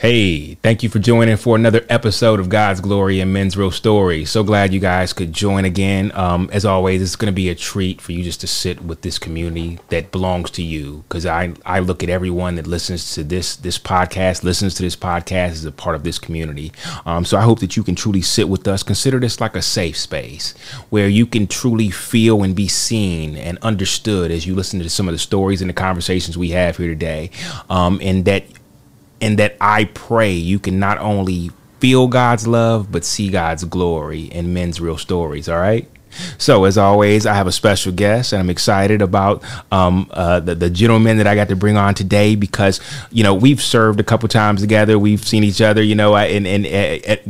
Hey, thank you for joining for another episode of God's Glory and Men's Real Story. So glad you guys could join again. Um, as always, it's going to be a treat for you just to sit with this community that belongs to you. Because I, I look at everyone that listens to this this podcast, listens to this podcast as a part of this community. Um, so I hope that you can truly sit with us. Consider this like a safe space where you can truly feel and be seen and understood as you listen to some of the stories and the conversations we have here today, um, and that and that I pray you can not only feel God's love, but see God's glory in men's real stories. All right. So, as always, I have a special guest, and I'm excited about um, uh, the, the gentleman that I got to bring on today because, you know, we've served a couple times together. We've seen each other, you know, and,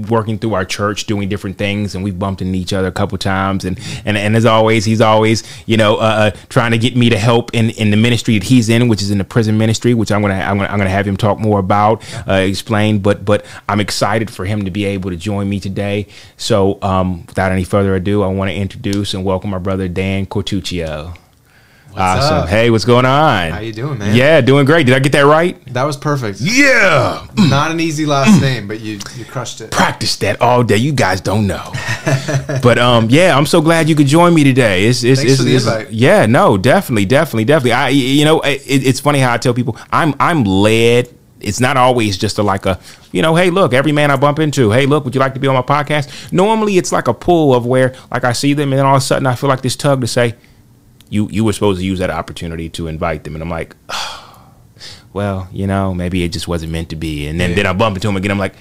working through our church, doing different things, and we've bumped into each other a couple times. And, and, and as always, he's always, you know, uh, uh trying to get me to help in, in the ministry that he's in, which is in the prison ministry, which I'm gonna I'm gonna, I'm gonna have him talk more about, uh, explain. But but I'm excited for him to be able to join me today. So, um, without any further ado, I want to introduce and welcome my brother Dan Quartuccio. What's awesome. up? Hey, what's going on? How you doing, man? Yeah, doing great. Did I get that right? That was perfect. Yeah. Not an easy last name, but you you crushed it. Practice that all day. You guys don't know. but um, yeah, I'm so glad you could join me today. It's, it's, Thanks it's, for the it's- invite. Yeah, no, definitely, definitely, definitely. I, you know, it, it's funny how I tell people I'm I'm led. It's not always just a like a, you know, hey, look, every man I bump into, hey, look, would you like to be on my podcast? Normally, it's like a pull of where, like, I see them, and then all of a sudden, I feel like this tug to say, you you were supposed to use that opportunity to invite them, and I'm like, well, you know, maybe it just wasn't meant to be. And then, then I bump into them again. I'm like,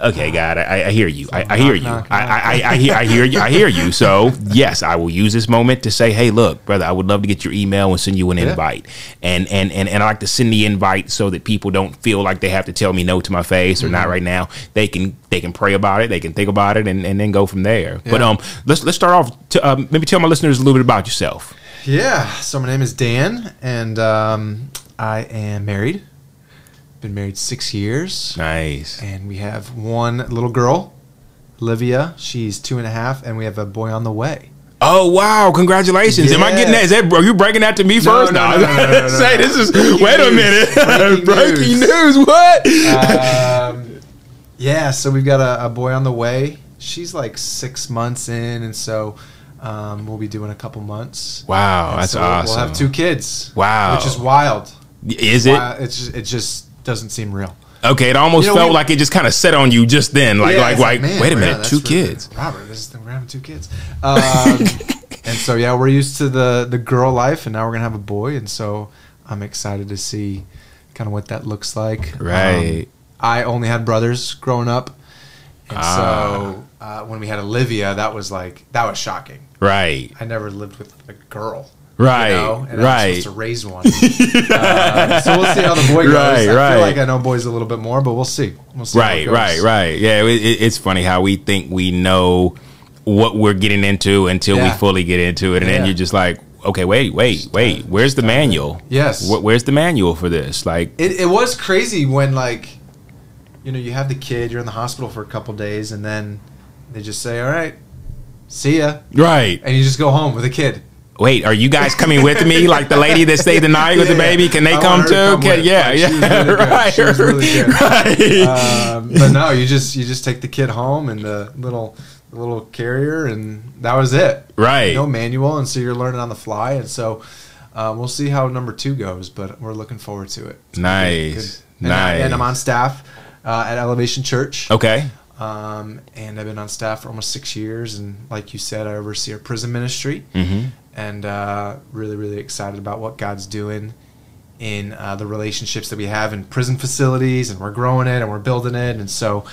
okay, God, I, I hear you. I, I hear you. I, I, I, I hear, I hear you. I hear you. So yes, I will use this moment to say, hey, look, brother, I would love to get your email and send you an Yeah. invite. And, and, and, and I like to send the invite so that people don't feel like they have to tell me no to my face or Mm-hmm. not right now. They can, they can pray about it. They can think about it and, and then go from there. But, um, let's, let's start off to, um, maybe tell my listeners a little bit about yourself. Yeah. So my name is Dan, and um, I am married. Been married six years, Nice. and we have one little girl, Olivia. She's two and a half, and we have a boy on the way. Oh wow! Congratulations! Am I getting that? Yeah. Is that? Are you breaking that to me first? no, no, no, no, no, no, Say this is. Breaking wait a minute! Breaking Breaking news. news. What? Um, yeah. So we've got a, a boy on the way. She's like six months in, and so um, we'll be doing a couple months. wow, And that's so awesome. We'll have two kids. Wow. Which is wild. Is it Wild. It's just, it just doesn't seem real. okay? It almost You know, felt we- like it just kind of set on you just then. Like, Yeah, like, like. man, wait a minute, two kids. Robert, this is the, we're having two kids. Um, and so yeah, we're used to the the girl life, and now we're gonna have a boy, and so I'm excited to see kind of what that looks like. Right. Um, I only had brothers growing up, and Ah. so uh, when we had Olivia, that was like that was shocking. Right. I never lived with a girl. Right, You know, and right. I'm supposed to raise one. Uh, so we'll see how the boy goes. Right, I right. feel like I know boys a little bit more, but we'll see. We'll see. Right, right, right. Yeah, it, it- it's funny how we think we know what we're getting into until we fully get into it, and then you're just like, okay, wait, wait, wait. Where's the manual? Yes. Where's the manual for this? Like, It, it was crazy when like, you know, you have the kid, you're in the hospital for a couple days, and then they just say, "All right, see ya," right. and you just go home with a kid. Wait, are you guys coming with me? Like the lady that stayed the night with the Yeah, baby? Can they come to too? come Can, yeah, yeah, really right, really good. right. Um, but no, you just you just take the kid home and the little the little carrier, and that was it. Right. No manual, and so you're learning on the fly, and so. Uh, we'll see how number two goes, but we're looking forward to it. Nice. And, I, and I'm on staff uh, at Elevation Church. okay. Um, and I've been on staff for almost six years, and like you said, I oversee our prison ministry, Mm-hmm. And uh, really, really excited about what God's doing in uh, the relationships that we have in prison facilities, and we're growing it and we're building it, and so,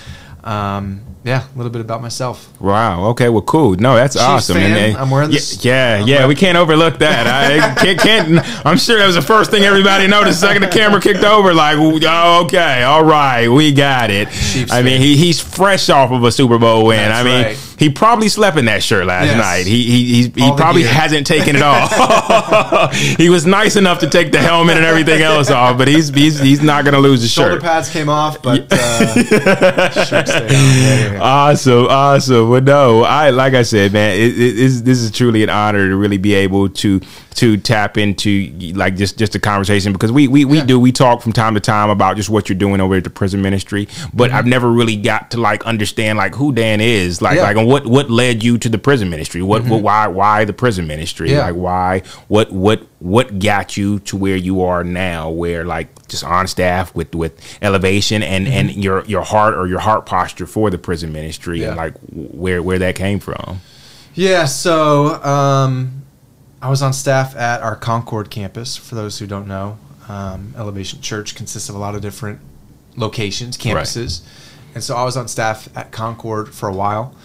um, yeah, a little bit about myself. Wow. Okay. Well, cool. No, that's Chiefs awesome. fan. then- I'm wearing yeah, this- Yeah, yeah. rep- We can't overlook that. I can't, can't. I'm sure that was the first thing everybody noticed. The second the camera kicked over, like, oh, okay, all right, we got it. Chiefs I mean, he, he's fresh off of a Super Bowl win. That's I mean, right. He probably slept in that shirt last Yes. night. He he he's, he probably hasn't taken it off. he was nice enough to take the helmet and everything else off, but he's he's, he's not going to lose his Shoulder shirt. Shoulder pads came off, but uh. Awesome, awesome. Well, no, I like I said, man, it, it, this is truly an honor to really be able to to tap into like just just a conversation because we we, we Yeah. do we talk from time to time about just what you're doing over at the prison ministry, but I've never really got to like understand like who Dan is, like Yeah. like and what what led you to the prison ministry, what, what why why the prison ministry, Yeah. like why what what what got you to where you are now, where like just on staff with with elevation and and your your heart or your heart posture for the prison ministry and Mm-hmm. Like where where that came from. Yeah, so um, I was on staff at our Concord campus. For those who don't know, um, Elevation Church consists of a lot of different locations, campuses, and so I was on staff at Concord for a while.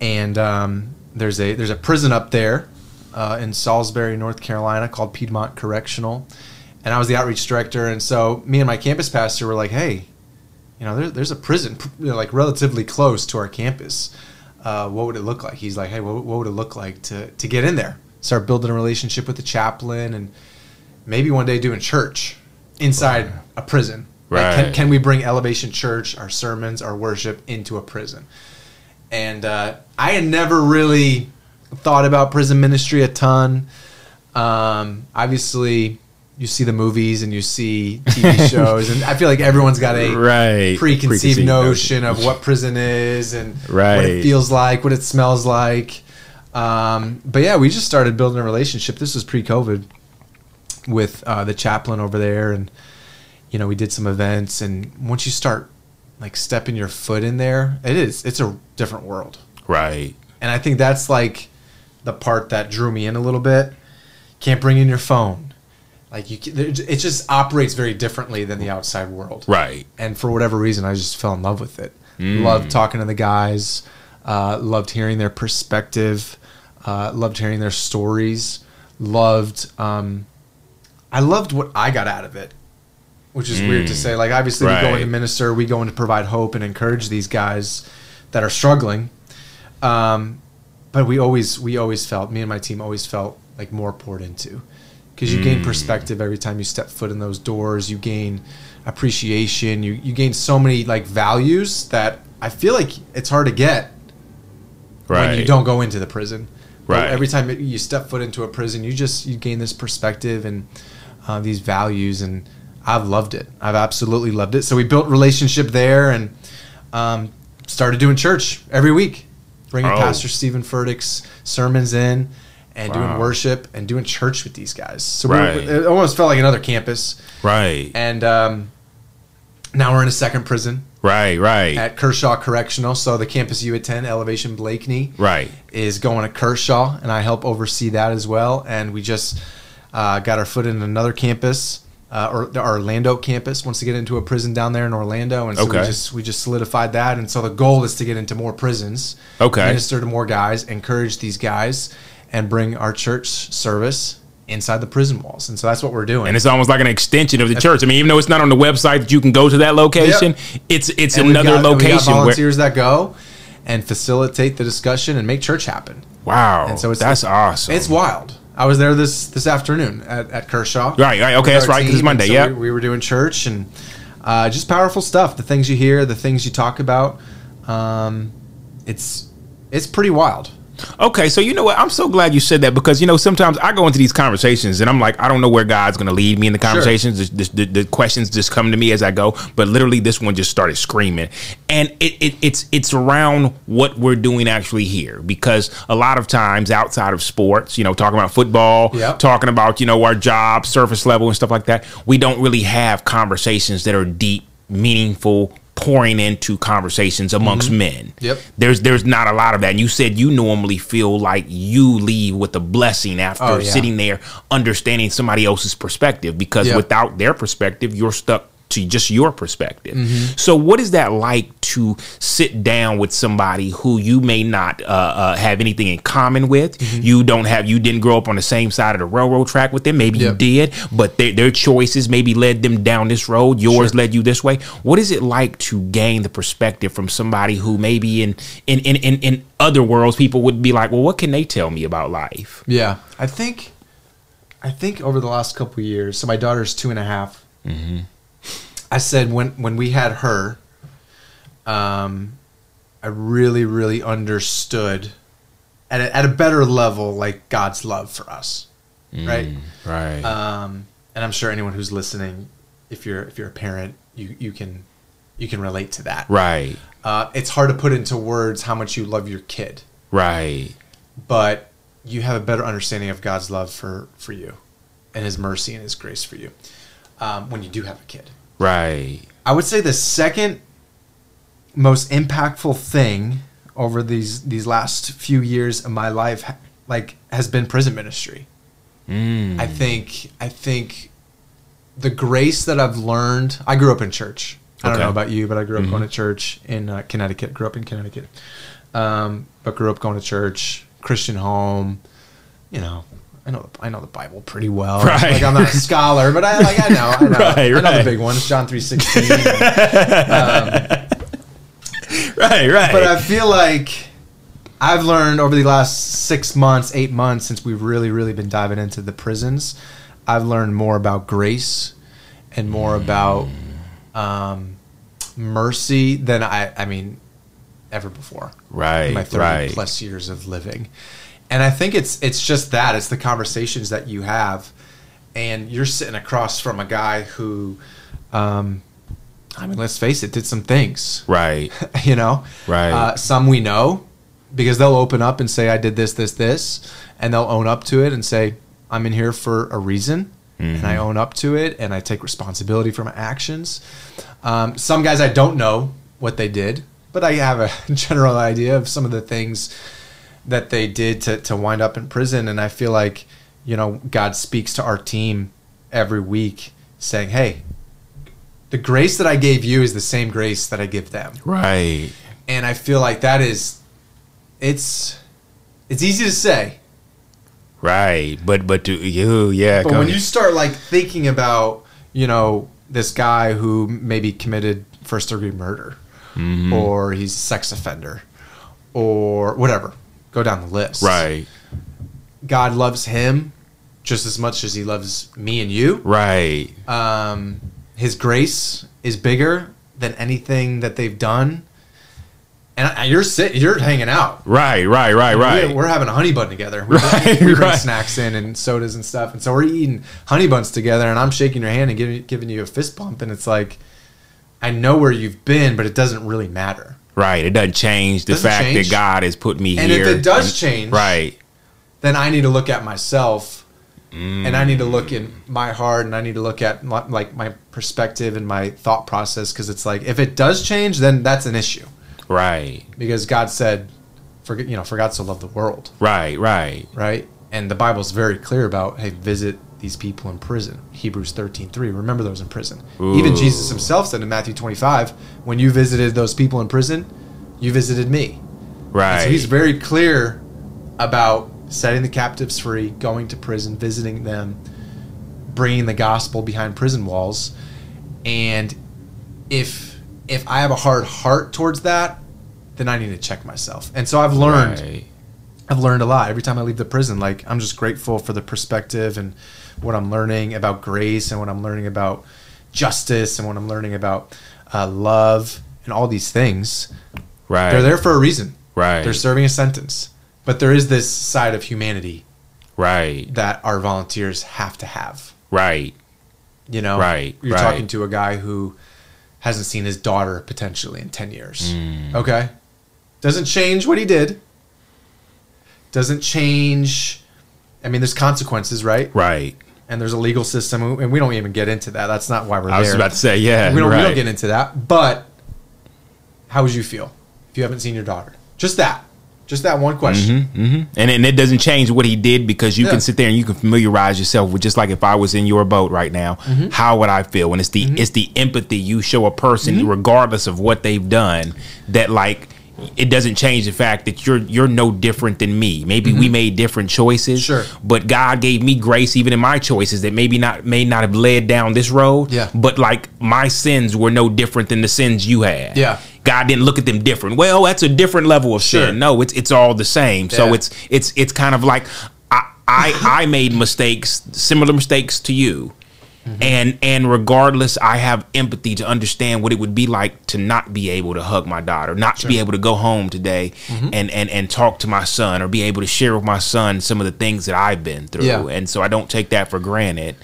And um, there's a there's a prison up there uh, in Salisbury, North Carolina, called Piedmont Correctional, and I was the outreach director. And so me and my campus pastor were like, "Hey, you know, there, there's a prison you know, like relatively close to our campus. Uh, what would it look like? He's like, hey, what, what would it look like to, to get in there? Start building a relationship with the chaplain and maybe one day doing church inside a prison. Like, can, can we bring Elevation Church, our sermons, our worship into a prison? And uh, I had never really thought about prison ministry a ton. Um, obviously, you see the movies and you see TV shows, and I feel like everyone's got a Right. preconceived, Preconceived notion of what prison is and what it feels like, what it smells like. Um, but yeah, we just started building a relationship. This was pre-COVID with uh, the chaplain over there, and you know we did some events. And once you start like stepping your foot in there, it is it's a different world. Right. And I think that's like the part that drew me in a little bit. Can't bring in your phone. Like you, it just operates very differently than the outside world Right. and for whatever reason, I just fell in love with it. Mm. Loved talking to the guys. Uh, loved hearing their perspective. Uh, loved hearing their stories. Loved. Um, I loved what I got out of it, which is weird to say. Like obviously, we go in Mm. To minister. We go in to provide hope and encourage these guys that are struggling. Um, but we always we always felt me and my team always felt like more poured into because you Mm. gain perspective every time you step foot in those doors you gain appreciation you you gain so many like values that i feel like it's hard to get Right. when you don't go into the prison. But every time you step foot into a prison you just you gain this perspective and uh, these values and i've loved it. I've absolutely loved it. So we built relationship there and um, started doing church every week. Bringing Oh. pastor steven furtick's sermons in and doing worship and doing church with these guys. So Right. we, it almost felt like another campus. Right. and um, now we're in a second prison Right. Right. at Kershaw Correctional. So the campus you attend, Elevation Blakeney, Right. is going to Kershaw, and I help oversee that as well. And we just uh, got our foot in another campus, uh, or the Orlando campus. Wants to get into a prison down there in Orlando, and so we just we just solidified that. And so the goal is to get into more prisons, Okay. minister to more guys, encourage these guys, and bring our church service inside the prison walls. And so that's what we're doing. And it's almost like an extension of the church. I mean, even though it's not on the website that you can go to that location, it's it's And another got- and we location where volunteers that go and facilitate the discussion and make church happen. wow. And so it's that's awesome. It's wild. I was there this this afternoon at, at Kershaw. Right, right, okay, that's right. right, 'cause it's Monday, and yeah. we, we were doing church and uh, just powerful stuff. The things you hear, the things you talk about. Um, it's it's pretty wild. Okay, so you know what? I'm so glad you said that because you know sometimes I go into these conversations and I'm like, I don't know where God's going to lead me in the conversations. The, the, the questions just come to me as I go, but literally this one just started screaming, and it, it it's it's around what we're doing actually here because a lot of times outside of sports, you know, talking about football, Yep. talking about you know our job, surface level, and stuff like that, we don't really have conversations that are deep, meaningful. Pouring into conversations amongst mm-hmm. men. Yep. There's there's not a lot of that. And you said you normally feel like you leave with a blessing after Oh, yeah. sitting there understanding somebody else's perspective because Yep. without their perspective, you're stuck to just your perspective. Mm-hmm. So what is that like to sit down with somebody who you may not uh, uh, have anything in common with? Mm-hmm. You don't have you didn't grow up on the same side of the railroad track with them. Maybe you did, but their, their choices maybe led them down this road. Yours Sure. led you this way. What is it like to gain the perspective from somebody who maybe in in in in, in other worlds people would be like, well, what can they tell me about life? Yeah, I think, I think over the last couple of years. So my daughter's two and a half. I said when when we had her, um, I really really understood at a, at a better level like God's love for us. right? Right. Um, and I'm sure anyone who's listening, if you're if you're a parent, you you can you can relate to that. right. Uh, it's hard to put into words how much you love your kid, Right. but you have a better understanding of God's love for for you, and His mercy and His grace for you um, when you do have a kid. Right. I would say the second most impactful thing over these these last few years of my life, like, has been prison ministry. Mm. I think I think the grace that I've learned. I grew up in church. I don't know about you, but I grew up going to church in uh, Connecticut. Grew up in Connecticut, um, but grew up going to church, Christian home. You know, I know I know the Bible pretty well. Right. Like I'm not a scholar, but I like I know I know Right, I know right. the big ones, John three sixteen. Right. Right. But I feel like I've learned over the last six months, eight months, since we've really, really been diving into the prisons, I've learned more about grace and more about um, mercy than I, I mean, ever before. right. In my 30 right. plus years of living. And I think it's it's just that. It's the conversations that you have. And you're sitting across from a guy who, um, I mean, let's face it, did some things Right. you know Right. uh, some we know because they'll open up and say i did this this this and they'll own up to it and say i'm in here for a reason and i own up to it and i take responsibility for my actions um, some guys i don't know what they did but i have a general idea of some of the things that they did to, to wind up in prison and i feel like you know god speaks to our team every week saying hey the grace that i gave you is the same grace that i give them Right. and I feel like that is it's it's easy to say, Right. But but to you, yeah. but when ahead. you start like thinking about you know this guy who maybe committed first degree murder, Mm-hmm. or he's a sex offender, or whatever, go down the list. right. God loves him just as much as he loves me and you. Right. Um, his grace is bigger than anything that they've done. And you're sitting, you're hanging out. Right. Right. Right. Right. We're, we're having a honey bun together. We, Right, we bring right. snacks in and sodas and stuff, and so we're eating honey buns together. And I'm shaking your hand and giving giving you a fist bump, and it's like, I know where you've been, but it doesn't really matter. Right. It doesn't change the Doesn't fact change. that God has put me And here. And if it does change, Right. then I need to look at myself, Mm. and I need to look in my heart, and I need to look at my, like my perspective and my thought process, because it's like if it does change, then that's an issue, Right. because God said, "For you know, for God so loved the world." Right. Right. right? And the Bible's very clear about hey, visit these people in prison. Hebrews 13:3. Remember those in prison. Even Jesus himself said in Matthew 25, when you visited those people in prison, you visited me. And Right. So he's very clear about setting the captives free, going to prison, visiting them, bringing the gospel behind prison walls. And if if I have a hard heart towards that, then I need to check myself. And so I've learned Right. I've learned a lot every time I leave the prison. Like I'm just grateful for the perspective and what I'm learning about grace and what I'm learning about justice and what I'm learning about uh, love and all these things. Right. They're there for a reason. Right. They're serving a sentence, but there is this side of humanity Right. that our volunteers have to have. Right. You know, Right, You're right. talking to a guy who hasn't seen his daughter potentially in ten years. Mm. Okay, doesn't change what he did. Doesn't change. I mean, there's consequences, right? Right. And there's a legal system, and we don't even get into that. That's not why we're I was about to say, yeah. we don't, right. we don't get into that. But how would you feel if you haven't seen your daughter? Just that. Just that one question. hmm And and it doesn't change what he did because you Yeah. can sit there and you can familiarize yourself with just like if I was in your boat right now, Mm-hmm. how would I feel? And it's the it's the empathy you show a person Mm-hmm. regardless of what they've done that like it doesn't change the fact that you're you're no different than me. Maybe we made different choices, Mm-hmm. Sure. but God gave me grace even in my choices that maybe not may not have led down this road. Yeah. But like my sins were no different than the sins you had. Yeah. God didn't look at them different. Well, that's a different level of Sure. sin. No, it's it's all the same. So it's it's it's kind of like I I, I made mistakes, similar mistakes to you, And and regardless, I have empathy to understand what it would be like to not be able to hug my daughter, not to be able to go home today and, and and talk to my son or be able to share with my son some of the things that I've been through. Yeah. And so I don't take that for granted.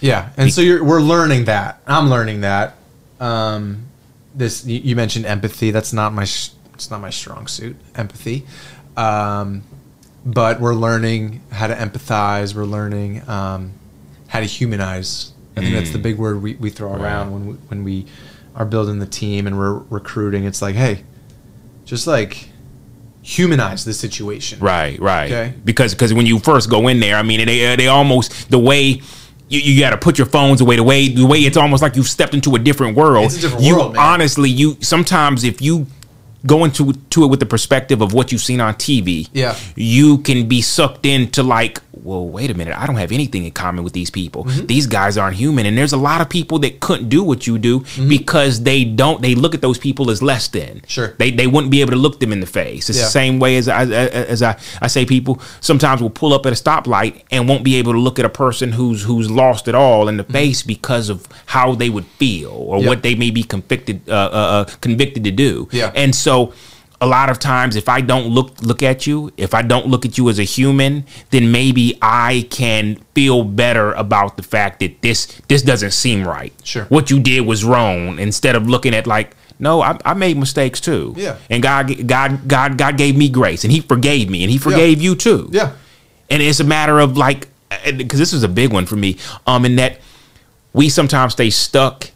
Yeah, and so you're we're learning that. I'm learning that. Um, this you, you mentioned empathy. That's not my sh- it's not my strong suit. Empathy, um, but we're learning how to empathize. We're learning um, how to humanize. I think that's the mm. big word we, we throw around when we, when we are building the team and we're recruiting. It's like, hey, just like humanize the situation. Right, right. Okay. Because because when you first go in there, I mean, they they almost the way. You, you got to put your phones away. The way the way it's almost like you've stepped into a different world. It's a different you world, man. honestly, you sometimes if you go into to it with the perspective of what you've seen on TV, Yeah. you can be sucked into like, well, wait a minute, I don't have anything in common with these people. Mm-hmm. These guys aren't human, and there's a lot of people that couldn't do what you do Mm-hmm. because they don't. They look at those people as less than. Sure. They they wouldn't be able to look them in the face. It's Yeah. the same way as I, as I, I say people sometimes will pull up at a stoplight and won't be able to look at a person who's who's lost it all in the face because of how they would feel or Mm-hmm. What they may be convicted uh, uh, uh, convicted to do. Yeah. And so a lot of times if I don't look look at you, if I don't look at you as a human, then maybe I can feel better about the fact that this this doesn't seem right. Sure. What you did was wrong instead of looking at like no, I, I made mistakes too. Yeah. And God, God, God, God gave me grace, and He forgave me, and He forgave you too. Yeah. And it's a matter of like, because this was a big one for me. Um, in that we sometimes stay stuck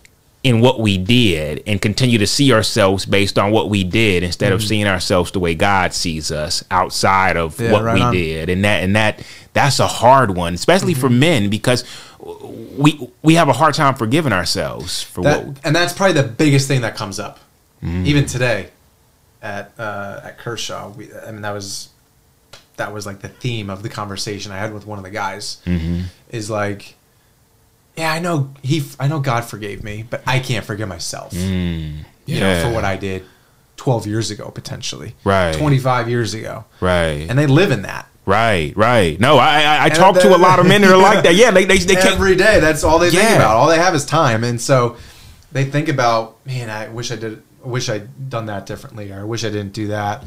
in what we did and continue to see ourselves based on what we did instead of seeing ourselves the way God sees us outside of Mm-hmm. Yeah, what right we on. did. And that and that that's a hard one, especially for Mm-hmm. men because we we have a hard time forgiving ourselves for That, what and that's probably the biggest thing that comes up, Mm-hmm. even today, at uh, at Kershaw. We, I mean, that was that was like the theme of the conversation I had with one of the guys. Mm-hmm. Is like, yeah, I know he, I know God forgave me, but I can't forgive myself. Mm, you know, for what I did twelve years ago, potentially, Right. twenty five years ago, right. and they live in that. Right, right. No, I I, I talk to a lot of men that are like that. Yeah, they they, they can't. every day. That's all they think about. All they have is time, and so they think about, man, I wish I did. I wish I'd done that differently, or I wish I didn't do that,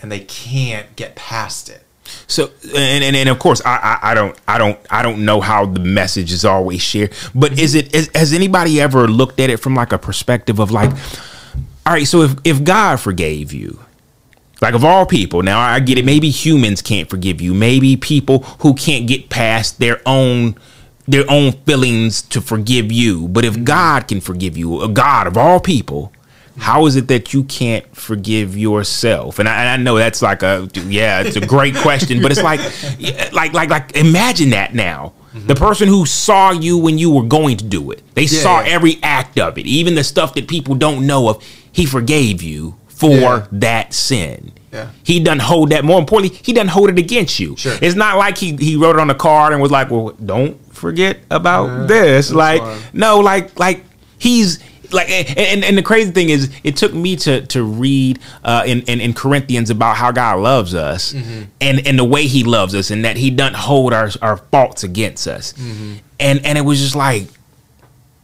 and they can't get past it. So and, and and of course I, I I don't I don't I don't know how the message is always shared. But is it is, has anybody ever looked at it from like a perspective of like, all right, so if if God forgave you. Like of all people, now I get it. Maybe humans can't forgive you. Maybe people who can't get past their own their own feelings to forgive you. But if God can forgive you, a God of all people, how is it that you can't forgive yourself? And I, and I know that's like a yeah, it's a great question, but it's like like like like imagine that now. Mm-hmm. The person who saw you when you were going to do it, they Yeah, saw yeah. every act of it, even the stuff that people don't know of. He forgave you for Yeah. that sin. Yeah. He doesn't hold that. More importantly, he doesn't hold it against you. Sure. It's not like he he wrote it on a card and was like, "Well, don't forget about Yeah, this." Like, fine. no, like like he's like, and, and the crazy thing is, it took me to to read uh, in, in in Corinthians about how God loves us Mm-hmm. and and the way He loves us, and that He doesn't hold our our faults against us. Mm-hmm. And and it was just like,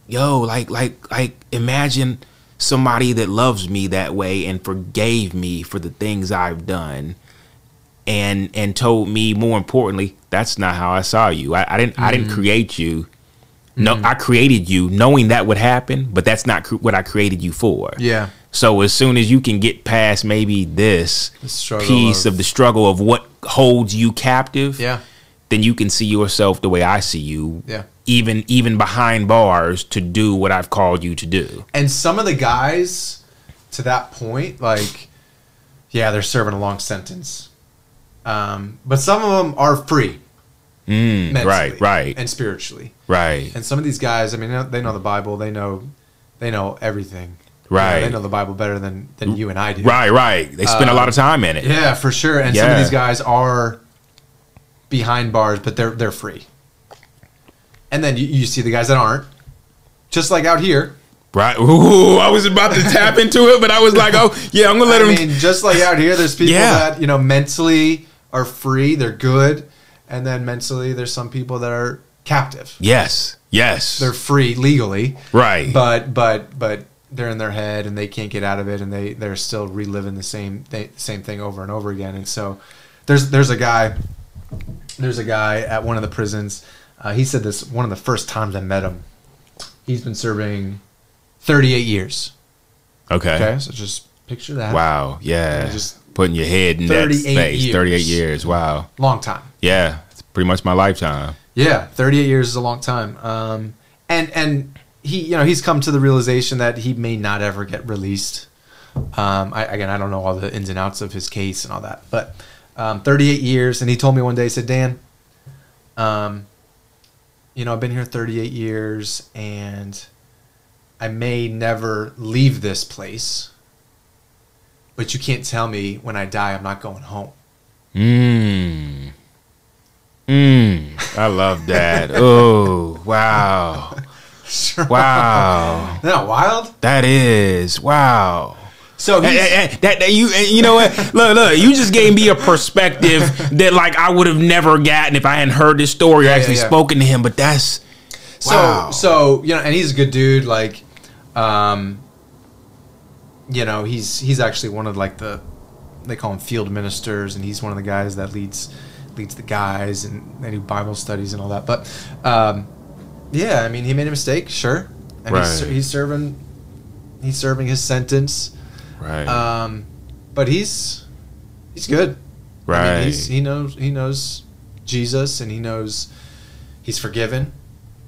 yo, like like like imagine somebody that loves me that way and forgave me for the things I've done and and told me more importantly that's not how I saw you I, I didn't I didn't create you no I created you knowing that would happen but that's not cr- what I created you for Yeah. so as soon as you can get past maybe this piece of- of the struggle of what holds you captive Yeah. then you can see yourself the way I see you Yeah. even even behind bars to do what I've called you to do And some of the guys to that point, like, yeah, they're serving a long sentence. Um, but some of them are free. Mm, mentally right right And spiritually. right And some of these guys, I mean, they know the Bible. They know, they know everything. You know, Right. they know the Bible better than, than you and I do. right right they spend a lot of time in it Uh, Yeah, for sure. And some of these guys are behind bars, but they're they're free. And then you, you see the guys that aren't, just like out here. Right. Ooh, I was about to tap into it, but I was like, oh, yeah, I'm going to let I him. mean, just like out here, there's people Yeah. that you know mentally are free, they're good, and then mentally there's some people that are captive. Yes. Yes. They're free legally, right. but but but they're in their head and they can't get out of it, and they they're still reliving the same th- same thing over and over again. And so there's there's a guy there's a guy at one of the prisons. Uh, he said this one of the first times I met him. He's been serving 38 years. okay. Okay, so just picture that. Wow. Yeah. Yeah, just putting your head in that space. years. 38 years. Wow. Long time. Yeah. It's pretty much my lifetime. Yeah, 38 years is a long time. Um, and and he, you know, he's come to the realization that he may not ever get released. Um, I, again, I don't know all the ins and outs of his case and all that, but um, 38 years. And he told me one day, he said, Dan, um, you know, I've been here 38 years, and I may never leave this place. But you can't tell me when I die I'm not going home. Mmm. Mmm. I love that. oh, wow. Sure. Wow. Isn't that wild? That is. Wow. So he's, hey, hey, that, that you and you know what? look, look, you just gave me a perspective that like I would have never gotten if I hadn't heard this story or Yeah, actually yeah, yeah. spoken to him. But that's So wow. so you know, and he's a good dude. Like, um, you know, he's he's actually one of like the they call him field ministers, and he's one of the guys that leads leads the guys and they do Bible studies and all that. But um, yeah, I mean, he made a mistake, sure, and he's, Right. he's serving he's serving his sentence. right, Um, but he's he's good. I right, mean, he's, he knows he knows Jesus and he knows he's forgiven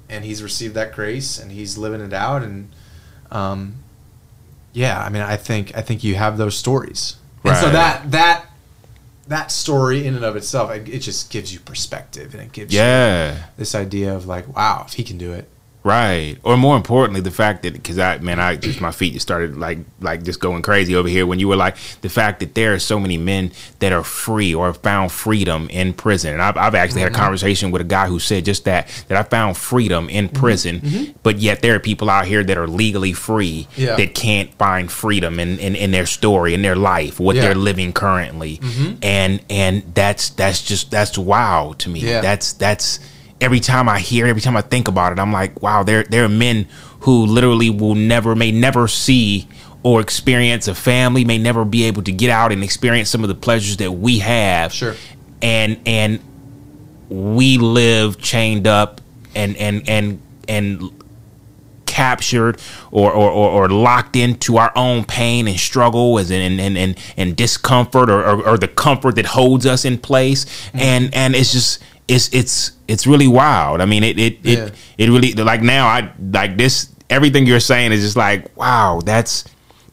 and he's received that grace and he's living it out and um, yeah, I mean, I think I think you have those stories, and so that that that story in and of itself, it, it just gives you perspective and it gives you yeah, this idea of like, wow, if he can do it, right. Or more importantly, the fact that because I man, I just my feet just started like like just going crazy over here when you were like the fact that there are so many men that are free or have found freedom in prison. And I've, I've actually had a mm-hmm. conversation with a guy who said just that that I found freedom in mm-hmm. prison, mm-hmm. but yet there are people out here that are legally free Yeah. that can't find freedom in, in, in their story in their life what Yeah. they're living currently and and that's that's just that's wow to me Yeah. that's that's every time i hear it, every time i think about it i'm like wow there there are men who literally will never may never see or experience a family may never be able to get out and experience some of the pleasures that we have Sure. and and we live chained up and and and and captured or, or, or, or locked into our own pain and struggle as in, and, and, and discomfort or, or, or the comfort that holds us in place Mm-hmm. and and it's just it's it's it's really wild i mean it it, Yeah. it it really like now i like this everything you're saying is just like wow that's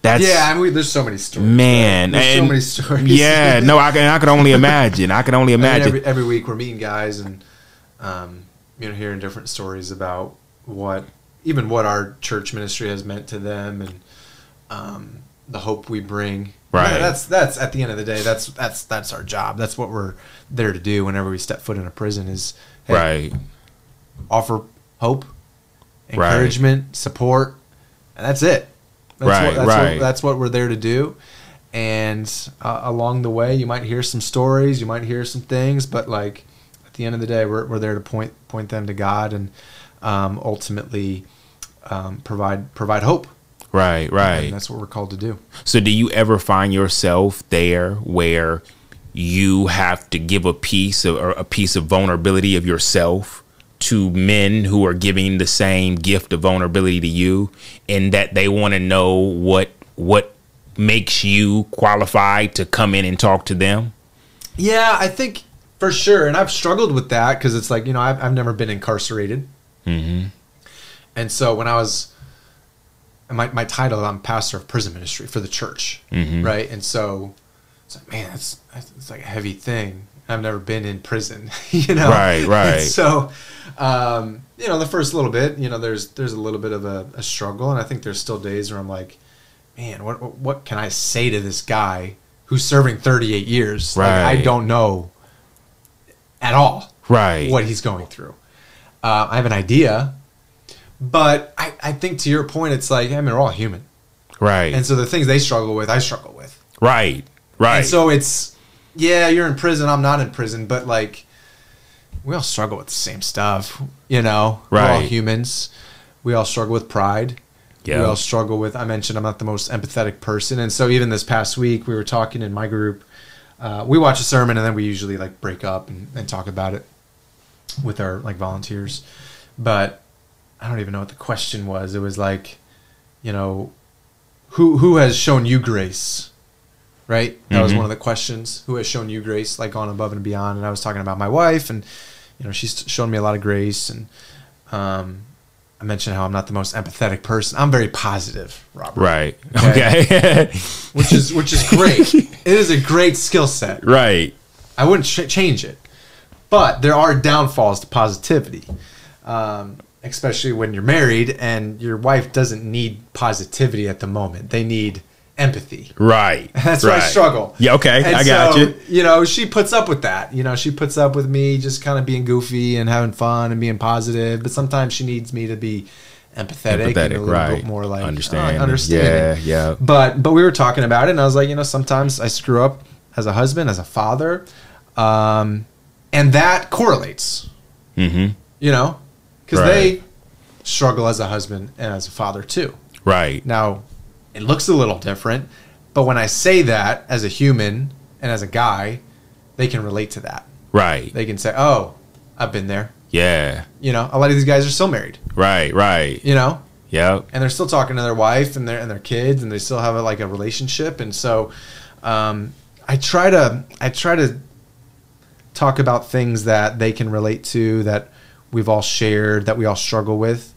that's yeah, I mean, there's so many stories, man There's so many stories. yeah no i can i can only imagine i can only I mean, imagine every, every week we're meeting guys and um, you know hearing different stories about what even what our church ministry has meant to them and um, the hope we bring. Right. Yeah, that's that's at the end of the day. That's that's that's our job. That's what we're there to do. Whenever we step foot in a prison, is hey, right offer hope, Right. encouragement, support, and that's it. That's Right, what, that's right. What, that's what we're there to do. And uh, along the way, you might hear some stories, you might hear some things, but like at the end of the day, we're, we're there to point point them to God and um, ultimately um, provide provide hope. Right right And that's what we're called to do. So, do you ever find yourself there where you have to give a piece of, or a piece of vulnerability of yourself to men who are giving the same gift of vulnerability to you, and that they want to know what what makes you qualified to come in and talk to them? Yeah, I think for sure, and I've struggled with that because it's like you know I've, I've never been incarcerated, Mm-hmm. and so when I was my my title, I'm pastor of prison ministry for the church, Mhm. right? And so it's like, man, that's, that's it's like a heavy thing. I've never been in prison, you know. Right, right. And so, um, you know, the first little bit, you know, there's there's a little bit of a, a struggle, and I think there's still days where I'm like, man, what what- can I say to this guy who's serving 38 years? Like, I don't know at all Right. what he's going through. Uh, I have an idea, but I, I think to your point, it's like, I mean, we're all human. Right. And so the things they struggle with, I struggle with. right. Right. And so it's, yeah, you're in prison, I'm not in prison, but like, we all struggle with the same stuff. You know, we're all Right. humans. We all struggle with pride. Yeah. We all struggle with. I mentioned I'm not the most empathetic person, and so even this past week we were talking in my group. Uh, we watch a sermon and then we usually like break up and, and talk about it with our like volunteers. But I don't even know what the question was. It was like, you know, who who has shown you grace? Right? That was Mhm. one of the questions. Who has shown you grace, like gone above and beyond? And I was talking about my wife, and you know, she's shown me a lot of grace. And um, I mentioned how I'm not the most empathetic person. I'm very positive, Robert. Right. Okay. Okay. Which is which is great. it is a great skill set. right. I wouldn't ch- change it. But there are downfalls to positivity, um, especially when you're married and your wife doesn't need positivity at the moment. They need empathy. Right. That's right. where I struggle. Yeah. Okay. And I got so, you. You know, she puts up with that. You know, she puts up with me just kind of being goofy and having fun and being positive. But sometimes she needs me to be empathetic, and a Empathetic. little Right. bit more like understand. uh, understanding. Yeah. Yeah. But but we were talking about it, and I was like, you know, sometimes I screw up as a husband, as a father, um, and that correlates. Mm-hmm. You know, because Right. they struggle as a husband and as a father too. Right. Now, it looks a little different, but when I say that as a human and as a guy, they can relate to that. Right. They can say, "Oh, I've been there." Yeah. You know, a lot of these guys are still married. Right. Right. You know, Yeah. and they're still talking to their wife and their and their kids, and they still have a, like a relationship. And so, um, I try to I try to talk about things that they can relate to, that we've all shared, that we all struggle with.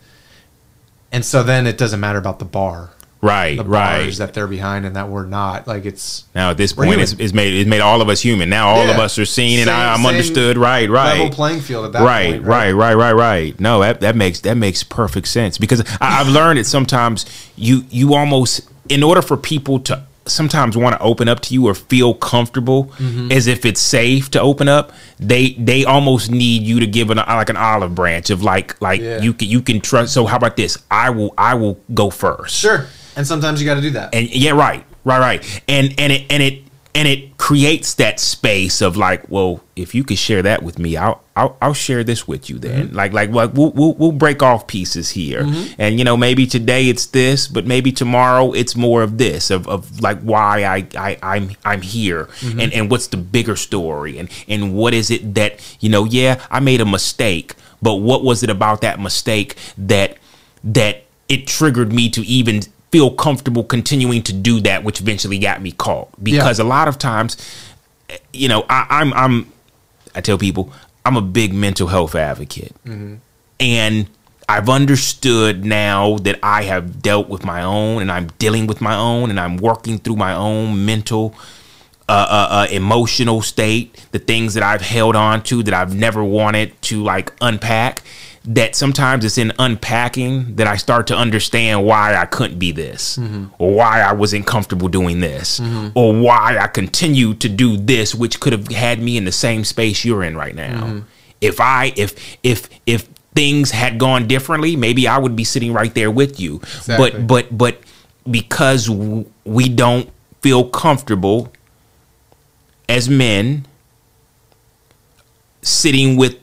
And so then it doesn't matter about the bar, Right. the right. bars that they're behind and that we're not. Like it's Now at this point, it's, it's made it's made all of us human. Now all of us are seen, and Same- I, I'm understood. Right. Right. level playing field at that right, point. right, right, right, right. Right. No, that that makes that makes perfect sense because I, I've learned that sometimes you you almost in order for people to sometimes want to open up to you or feel comfortable Mm-hmm. as if it's safe to open up they they almost need you to give an like an olive branch of like like Yeah. you can you can trust so how about this i will i will go first Sure. And sometimes you got to do that. and yeah right right right and and it and it and it creates that space of like well if you could share that with me i'll i'll, I'll share this with you then. Mm-hmm. Like like like we'll, we'll we'll break off pieces here. Mm-hmm. And you know maybe today it's this but maybe tomorrow it's more of this of, of like why i, I i'm i'm here mm-hmm. and and what's the bigger story and and what is it that you know yeah i made a mistake but what was it about that mistake that that it triggered me to even feel comfortable continuing to do that, which eventually got me caught. Because a lot of times, you know, I, I'm I'm I tell people I'm a big mental health advocate, and I've understood now that I have dealt with my own, and I'm dealing with my own, and I'm working through my own mental uh, uh, uh, emotional state, the things that I've held on to that I've never wanted to like unpack. That sometimes it's in unpacking that I start to understand why I couldn't be this, mm-hmm. or why I wasn't comfortable doing this, mm-hmm. or why I continue to do this, which could have had me in the same space you're in right now. Mm-hmm. If I, if, if, if things had gone differently, maybe I would be sitting right there with you. Exactly. But, but, but because we don't feel comfortable as men sitting with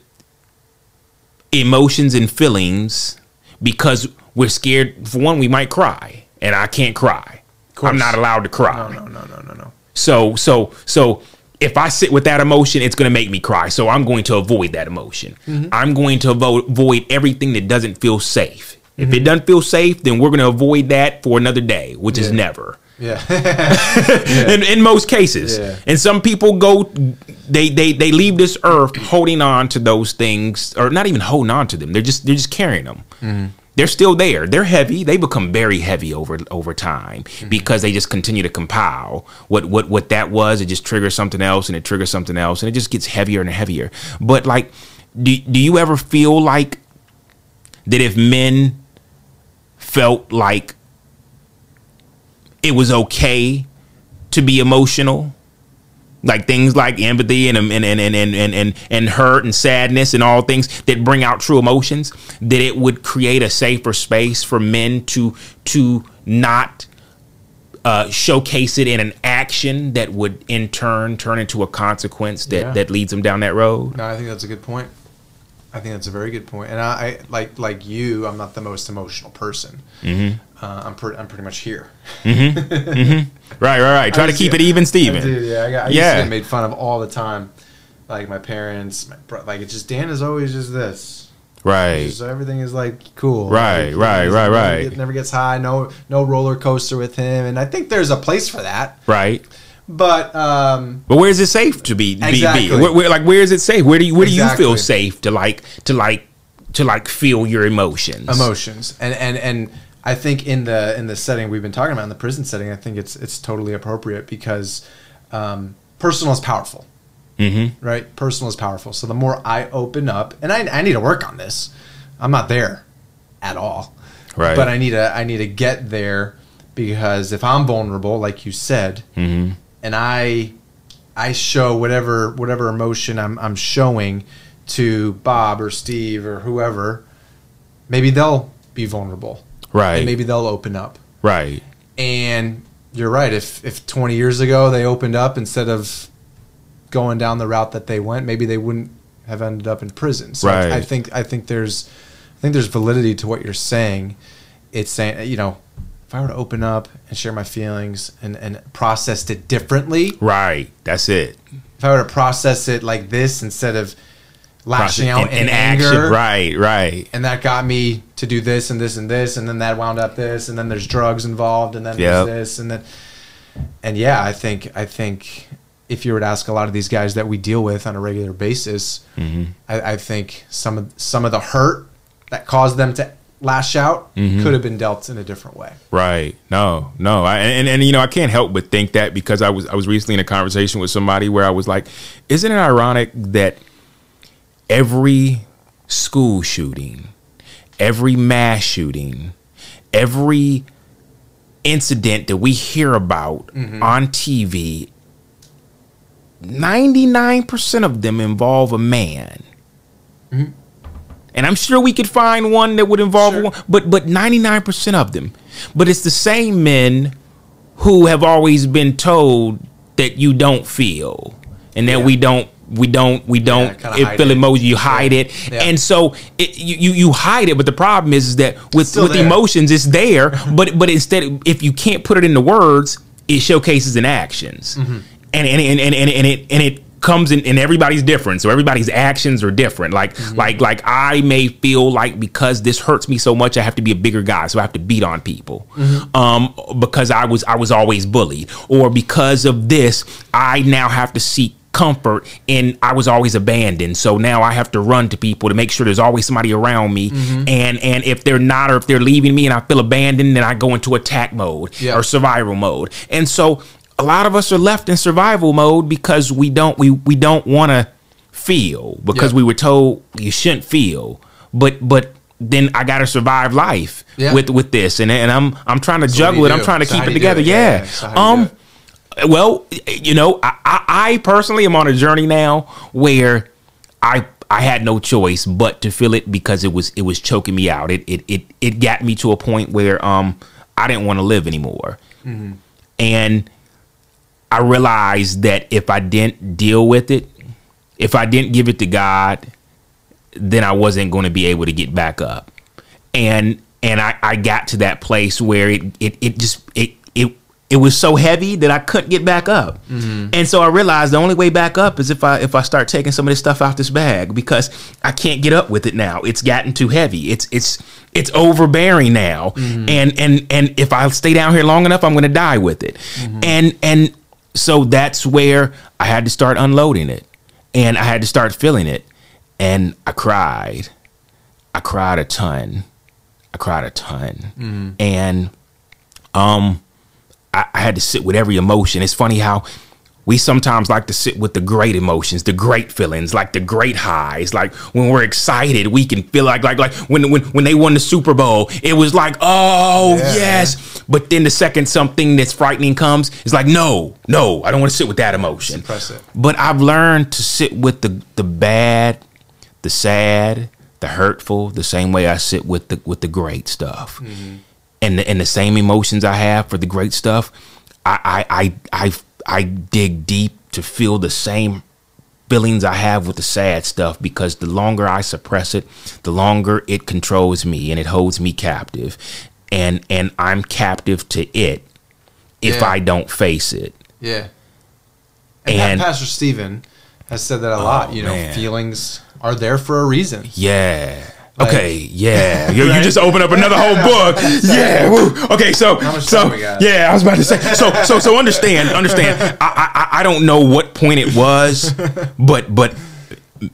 emotions and feelings because we're scared for one we might cry and I can't cry. I'm not allowed to cry. no, no, no, no, no, no. So so so if I sit with that emotion, it's going to make me cry. So I'm going to avoid that emotion. Mm-hmm. I'm going to avo- avoid everything that doesn't feel safe. If it mm-hmm. doesn't feel safe, then we're going to avoid that for another day, which is never. Yeah. In, in most cases, Yeah. and some people go, they they they leave this earth holding on to those things, or not even holding on to them. They're just they're just carrying them. Mm-hmm. They're still there. They're heavy. They become very heavy over over time Mm-hmm. because they just continue to compile what what what that was. It just triggers something else, and it triggers something else, and it just gets heavier and heavier. But like, do do you ever feel like that if men felt like it was okay to be emotional like things like empathy and and and and and and, and, hurt and sadness and all things that bring out true emotions that it would create a safer space for men to to not uh, showcase it in an action that would in turn turn into a consequence that Yeah. that leads them down that road No, I think that's a good point. I think that's a very good point. And I, I like like you, I'm not the most emotional person. Mm-hmm. Uh, I'm pretty I'm pretty much here. Right, right, right. Try to keep it even, Steven. Yeah, I, got, I used Yeah. to get made fun of all the time. Like my parents, my bro- like it's just Dan is always just this. Right. So everything is like cool. Right, Like, right, right, right. never gets high. No, no roller coaster with him, and I think there's a place for that. Right. But um, But where is it safe to be? Exactly. Be, Where, where, like, where is it safe? Where do you where do you feel safe to like to like to like feel your emotions? emotions, and and and I think in the in the setting we've been talking about in the prison setting, I think it's it's totally appropriate because um, personal is powerful. Mm-hmm. right? Personal is powerful. So the more I open up, and I, I need to work on this. I'm not there at all, Right. But I need to I need to get there because if I'm vulnerable, like you said, Mm-hmm. And I I show whatever whatever emotion I'm I'm showing to Bob or Steve or whoever, maybe they'll be vulnerable, Right. And maybe they'll open up. Right. And you're right. If if 20 years ago they opened up instead of going down the route that they went, maybe they wouldn't have ended up in prison. So Right. I, I think I think there's I think there's validity to what you're saying. It's saying you know if I were to open up and share my feelings and and processed it differently, Right. That's it. if I were to process it like this instead of lashing out in, anger, action. Right. Right. and that got me to do this and this and this and then that wound up this and then there's drugs involved and then Yep. there's this and then and yeah i think i think if you were to ask a lot of these guys that we deal with on a regular basis Mm-hmm. I, I think some of some of the hurt that caused them to lash out Mm-hmm. could have been dealt in a different way Right. No, no. I, and, and, you know, I can't help but think that because I was, I was recently in a conversation with somebody where I was like, isn't it ironic that every school shooting, every mass shooting, every incident that we hear about on TV, 99% of them involve a man. And I'm sure we could find one that would involve Sure. woman, but but 99% of them. But it's the same men who have always been told that you don't feel and that Yeah. we don't we don't we don't it feel it. emoji you hide it Yeah. and so it, you, you you hide it but the problem is, is that with with there. emotions it's there but but instead if you can't put it into words it showcases in actions Mm-hmm. and, and, and, and, and, and it and it comes in and everybody's different so everybody's actions are different like Mm-hmm. like like i may feel like because this hurts me so much i have to be a bigger guy so i have to beat on people Mm-hmm. um because i was i was always bullied or because of this i now have to seek comfort and i was always abandoned so now i have to run to people to make sure there's always somebody around me Mm-hmm. and and if they're not or if they're leaving me and i feel abandoned then i go into attack mode Yeah. or survival mode and so a lot of us are left in survival mode because we don't we we don't want to feel because Yeah. we were told you shouldn't feel. But but then I gotta survive life Yeah. with with this. And and I'm I'm trying to So juggle it. I'm trying to So keep it do do together. Yeah, Yeah, so do um well you know I, I I personally am on a journey now where I I had no choice but to feel it because it was it was choking me out. It it it, it got me to a point where um I didn't want to live anymore. And I realized that if I didn't deal with it, if I didn't give it to God, then I wasn't going to be able to get back up. And and I, I got to that place where it it, it just it it it was so heavy that I couldn't get back up. Mm-hmm. And so I realized the only way back up is if I if I start taking some of this stuff out this bag because I can't get up with it now. It's gotten too heavy. It's it's it's overbearing now. Mm-hmm. And and and if I stay down here long enough, I'm going to die with it. Mm-hmm. And and so that's where I had to start unloading it. And I had to start feeling it. And I cried. I cried a ton. I cried a ton. And um I, I had to sit with every emotion. It's funny how we sometimes like to sit with the great emotions, the great feelings, like the great highs. Like when we're excited, we can feel like like like when when when they won the Super Bowl, it was like, oh Yeah. yes. But then the second something that's frightening comes, it's like, no, no, I don't want to sit with that emotion. But I've learned to sit with the the bad, the sad, the hurtful, the same way I sit with the with the great stuff. Mm-hmm. And the, and the same emotions I have for the great stuff, I I I I, I dig deep to feel the same feelings I have with the sad stuff because the longer I suppress it, the longer it controls me and it holds me captive. And and I'm captive to it if Yeah. I don't face it. Yeah. And, And- Pastor Steven has said that a lot. Oh, you know, man. feelings are there for a reason. Yeah. Like- okay. Yeah. You, you just open up another whole book. Yeah. woo. Okay. So. so. time we got? Yeah. I was about to say. So. So. So understand. Understand. I, I. I don't know what point it was, but but.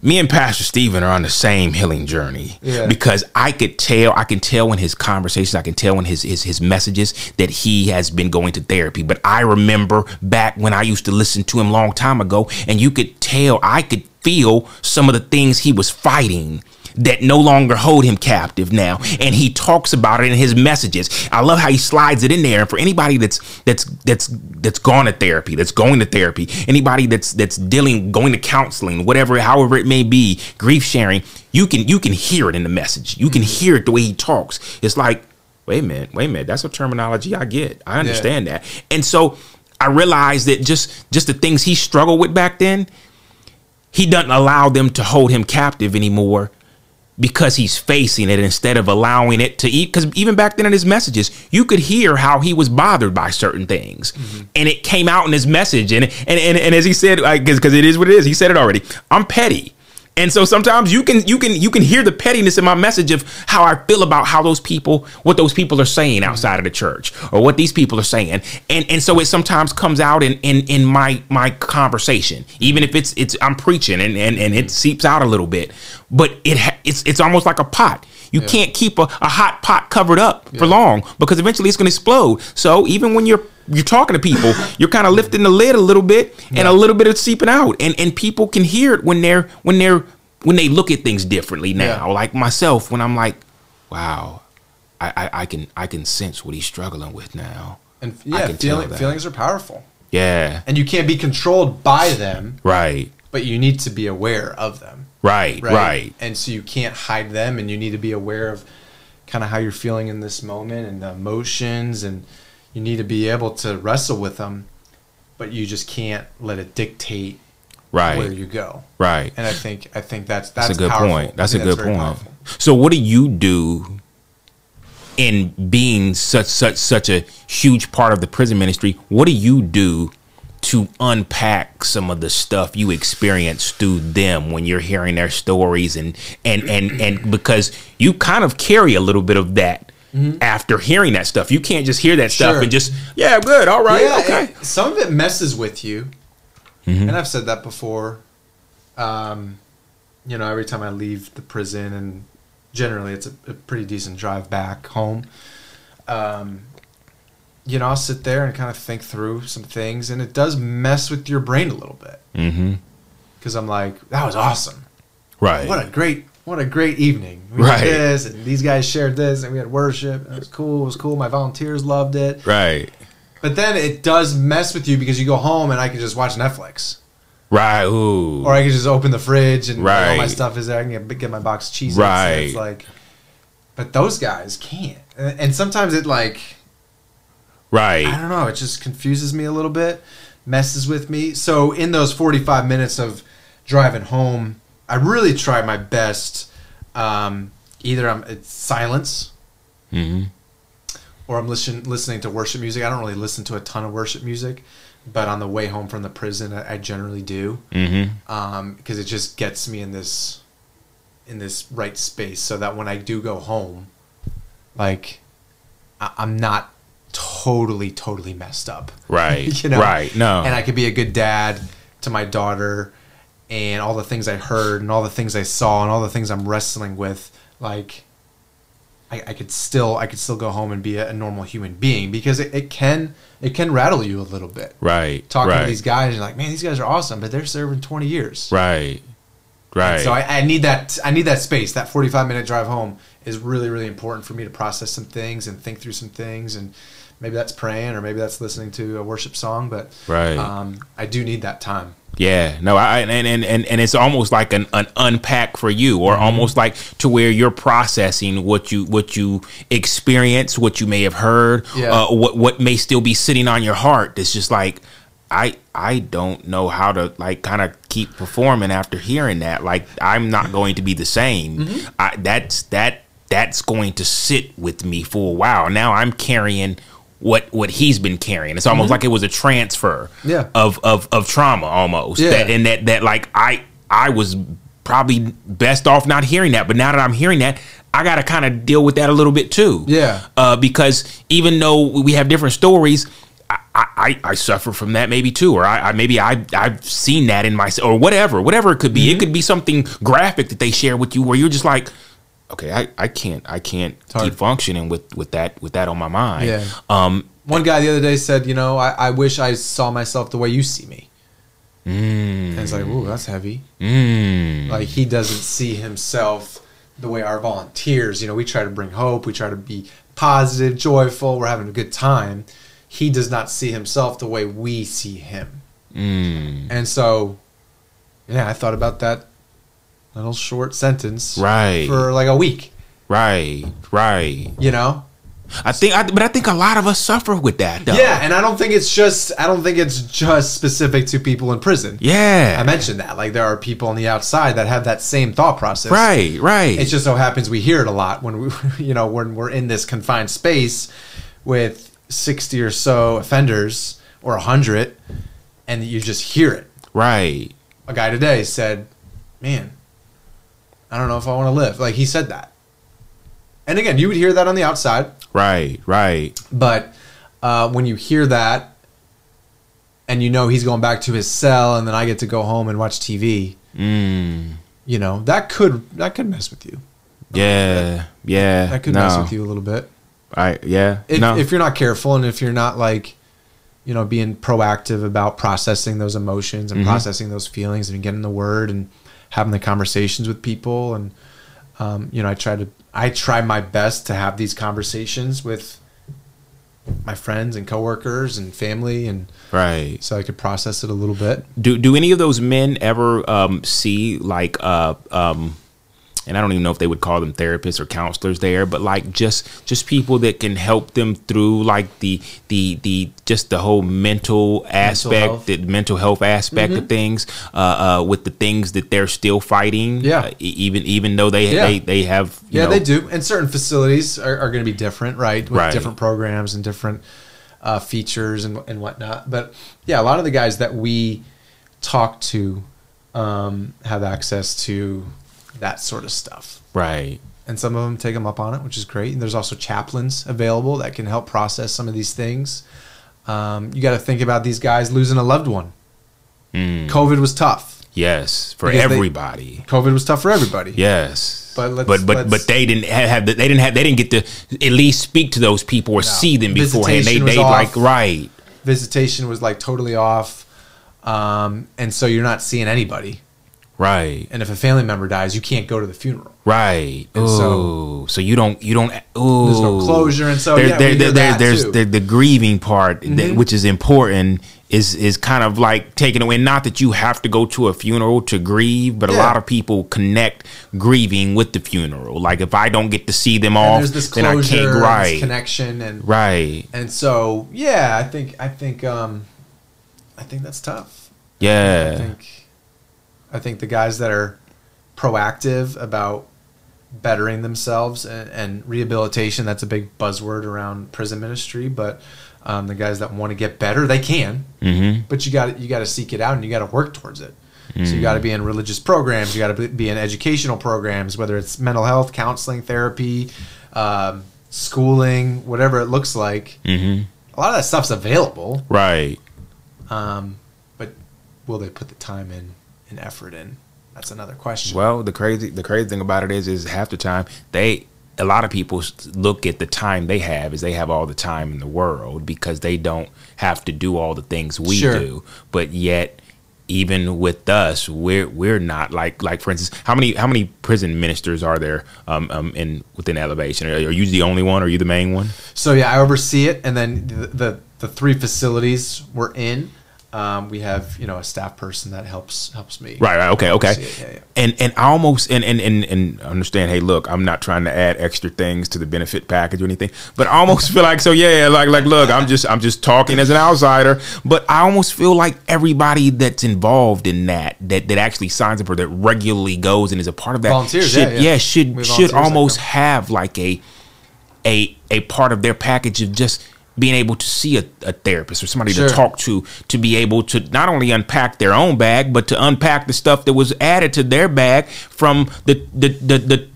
Me and Pastor Steven are on the same healing journey Yeah. because I could tell, I can tell in his conversations, I can tell in his, his his messages that he has been going to therapy. But I remember back when I used to listen to him long time ago, and you could tell, I could feel some of the things he was fighting that no longer hold him captive now. And he talks about it in his messages. I love how he slides it in there. And for anybody that's that's that's that's gone to therapy that's going to therapy anybody that's that's dealing going to counseling whatever however it may be grief sharing you can you can hear it in the message. You can hear it the way he talks. It's like wait a minute wait a minute. That's a terminology i get. I understand that. And so i realized that just just the things he struggled with back then he doesn't allow them to hold him captive anymore because he's facing it instead of allowing it to eat. Because even back then in his messages, you could hear how he was bothered by certain things, mm-hmm. and it came out in his message. And and and, and as he said, because it is what it is, he said it already. I'm petty. And so sometimes you can you can you can hear the pettiness in my message of how I feel about how those people what those people are saying outside of the church or what these people are saying. And and so it sometimes comes out in in, in my my conversation. Even if it's it's I'm preaching and, and, and it seeps out a little bit. But it ha- it's it's almost like a pot. You can't keep a, a hot pot covered up for long because eventually it's going to explode. So even when you're you're talking to people, you're kind of lifting the lid a little bit, and a little bit of seeping out, and and people can hear it when they're when they're when they look at things differently now. Yeah. Like myself, when I'm like, wow, I, I I can I can sense what he's struggling with now. And yeah, feeling, feelings are powerful. Yeah, And you can't be controlled by them, right, but you need to be aware of them. right, Right. right, And so you can't hide them, and you need to be aware of kind of how you're feeling in this moment and the emotions, and you need to be able to wrestle with them, but you just can't let it dictate right, where you go. right. And I think I think that's that's, That's a good powerful. point. That's a think good point. powerful. So what do you do in being such such such a huge part of the prison ministry? What do you do to unpack some of the stuff you experience through them when you're hearing their stories and and and and because you kind of carry a little bit of that after hearing that stuff. You can't just hear that stuff Mm-hmm. Sure. and just yeah, good, all right, yeah, okay. it- some of it messes with you, Mm-hmm. and I've said that before. Um, you know, every time I leave the prison, and generally it's a, a pretty decent drive back home. Um, you know, I'll sit there and kind of think through some things, and it does mess with your brain a little bit Mm-hmm. because I'm like, that was awesome. Right. What a great, what a great evening. We Right. did this, and these guys shared this, and we had worship. It was cool. It was cool. My volunteers loved it. right. But then it does mess with you because you go home and I can just watch Netflix. Right. Ooh. Or I can just open the fridge and all my stuff is there. I can get, get my box of cheese. Right. It's like, but those guys can't. And, and sometimes it like, right. I don't know, it just confuses me a little bit, messes with me. So in those 45 minutes of driving home, I really try my best. Um, either I'm it's silence Mm-hmm. or I'm listen, listening to worship music. I don't really listen to a ton of worship music, but on the way home from the prison, I, I generally do Mm-hmm. um, because it just gets me in this in this right space, so that when I do go home, like I, I'm not totally totally messed up. Right. You know? Right. No. and I could be a good dad to my daughter, and all the things I heard, and all the things I saw, and all the things I'm wrestling with, like. I, I could still I could still go home and be a, a normal human being because it, it can it can rattle you a little bit right. talking right. to these guys you're like man these guys are awesome but they're serving 20 years Right. Right. so I, I need that I need that space that 45 minute drive home is really really important for me to process some things and think through some things and maybe that's praying or maybe that's listening to a worship song but Right. um, I do need that time yeah. No. I and and and, and it's almost like an, an unpack for you, or almost like to where you're processing what you what you experience, what you may have heard, Yeah. uh, what what may still be sitting on your heart. It's just like. I I don't know how to like kind of keep performing after hearing that. Like I'm not going to be the same. Mm-hmm. I, that's that that's going to sit with me for a while. Now I'm carrying what what he's been carrying. It's almost like it was a transfer Mm-hmm. Yeah. of of of trauma almost. Yeah. That, and that that like I I was probably best off not hearing that. But now that I'm hearing that, I got to kind of deal with that a little bit too. Yeah. Uh, because even though we have different stories, I, I, I suffer from that maybe too, or I, I maybe I I've seen that in myself, or whatever, whatever it could be. Mm-hmm. It could be something graphic that they share with you, where you're just like, okay, I, I can't I can't keep functioning with with that with that on my mind. Yeah. Um. One guy the other day said, you know, I, I wish I saw myself the way you see me. And it's like, ooh, that's heavy. Mm, Like he doesn't see himself the way our volunteers. You know, we try to bring hope. We try to be positive, joyful. We're having a good time. He does not see himself the way we see him. mm, And so, yeah, I thought about that little short sentence Right. for like a week. right. Right. You know, I think, I, but I think a lot of us suffer with that. Though. yeah. And I don't think it's just. I don't think it's just specific to people in prison. Yeah. I mentioned that. Like there are people on the outside that have that same thought process. right. Right. It just so happens we hear it a lot when we, you know, when we're in this confined space with sixty or so offenders or hundred, and you just hear it. right. A guy today said, "Man, I don't know if I want to live." Like he said that, and again, you would hear that on the outside, Right. Right. but uh, when you hear that, and you know he's going back to his cell, and then I get to go home and watch TV. Mm. You know that could that could mess with you. Yeah. Yeah. That could no. mess with you a little bit. I yeah. if, no. if you're not careful and if you're not like you know being proactive about processing those emotions and Mhm. processing those feelings and getting the word and having the conversations with people and um, you know i try to i try my best to have these conversations with my friends and coworkers and family and right. so i could process it a little bit Do do any of those men ever um, see like uh um and I don't even know if they would call them therapists or counselors there, but like just just people that can help them through like the the the just the whole mental aspect, health. the mental health aspect of things, uh, uh, with the things that they're still fighting. Yeah. uh, even even though they Yeah. they, they have you yeah know, they do and certain facilities are, are going to be different right with Right. different programs and different uh, features and, and whatnot but yeah a lot of the guys that we talk to um, have access to that sort of stuff. Right. and some of them take them up on it which is great. And there's also chaplains available that can help process some of these things. Um, you got to think about these guys losing a loved one. Mm. covid was tough. Yes, for Because they- everybody. covid was tough for everybody. Yes, But let's- but but but they didn't have, the, they didn't have they didn't get to at least speak to those people or see them beforehand. They they like right, visitation was like totally off. Um, and so you're not seeing anybody right, and if a family member dies you can't go to the funeral right. And so- so you don't you don't. Ooh, There's no closure, and so, there, yeah, there, there, there- there's the, the grieving part, that, Mhm. which is important. Is is kind of like taken away. Not that you have to go to a funeral to grieve, but a lot of people connect grieving with the funeral. Like if I don't get to see them all, there's this then I closure can't. Right, connection and right. and so yeah i think i think um i think that's tough Yeah. i think i think the guys that are proactive about bettering themselves and, and rehabilitation that's a big buzzword around prison ministry but um, the guys that want to get better they can Mm-hmm. but you got you got to seek it out and you got to work towards it. So you got to be in religious programs, you got to be in educational programs, whether it's mental health, counseling, therapy, um, schooling, whatever it looks like. Mm-hmm. A lot of that stuff's available, Right. um, but will they put the time in and effort in? That's another question. Well, the crazy the crazy thing about it is is half the time they a lot of people look at the time they have as they have all the time in the world because they don't have to do all the things we Sure. do. But yet even with us, we're we're not like like for instance, how many how many prison ministers are there um, um in within elevation? Are, are you the only one? Or are you the main one? So yeah, I oversee it, and then the the, the three facilities we're in. Um, we have you know a staff person that helps helps me. Right, right, okay, okay. Yeah, yeah. And and I almost and, and and and understand. Hey, look, I'm not trying to add extra things to the benefit package or anything, but I almost feel like so. Yeah, like like look, I'm just I'm just talking as an outsider, but I almost feel like everybody that's involved in that that that actually signs up or that regularly goes and is a part of that Volunteers, should yeah, yeah. should should almost have like a a a part of their package of just being able to see a, a therapist or somebody Sure. to talk to to be able to not only unpack their own bag but to unpack the stuff that was added to their bag from the the the, the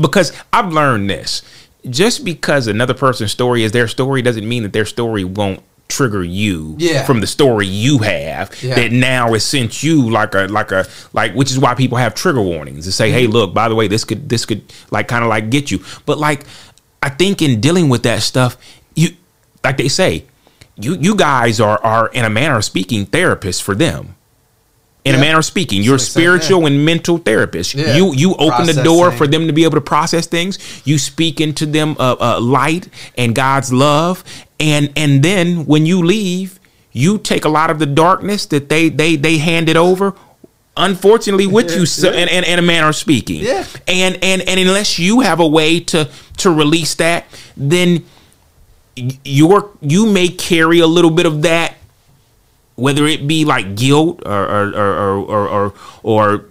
because I've learned this just because another person's story is their story doesn't mean that their story won't trigger you Yeah. from the story you have Yeah. that now has sent you like a like a like which is why people have trigger warnings to say Mm-hmm. hey look by the way this could this could like kind of like get you but like i think in dealing with that stuff like they say you you guys are are in a manner of speaking therapists for them. In a manner of speaking you're a That's what spiritual and mental therapist. Yeah. you you open the door for them to be able to process things. You speak into them uh, uh, light and god's love. And and then when you leave you take a lot of the darkness that they they they handed over unfortunately with you so, Yeah. in, in, in a manner of speaking. Yeah. and and and unless you have a way to to release that then y- you're you may carry a little bit of that whether it be like guilt or or or or or, or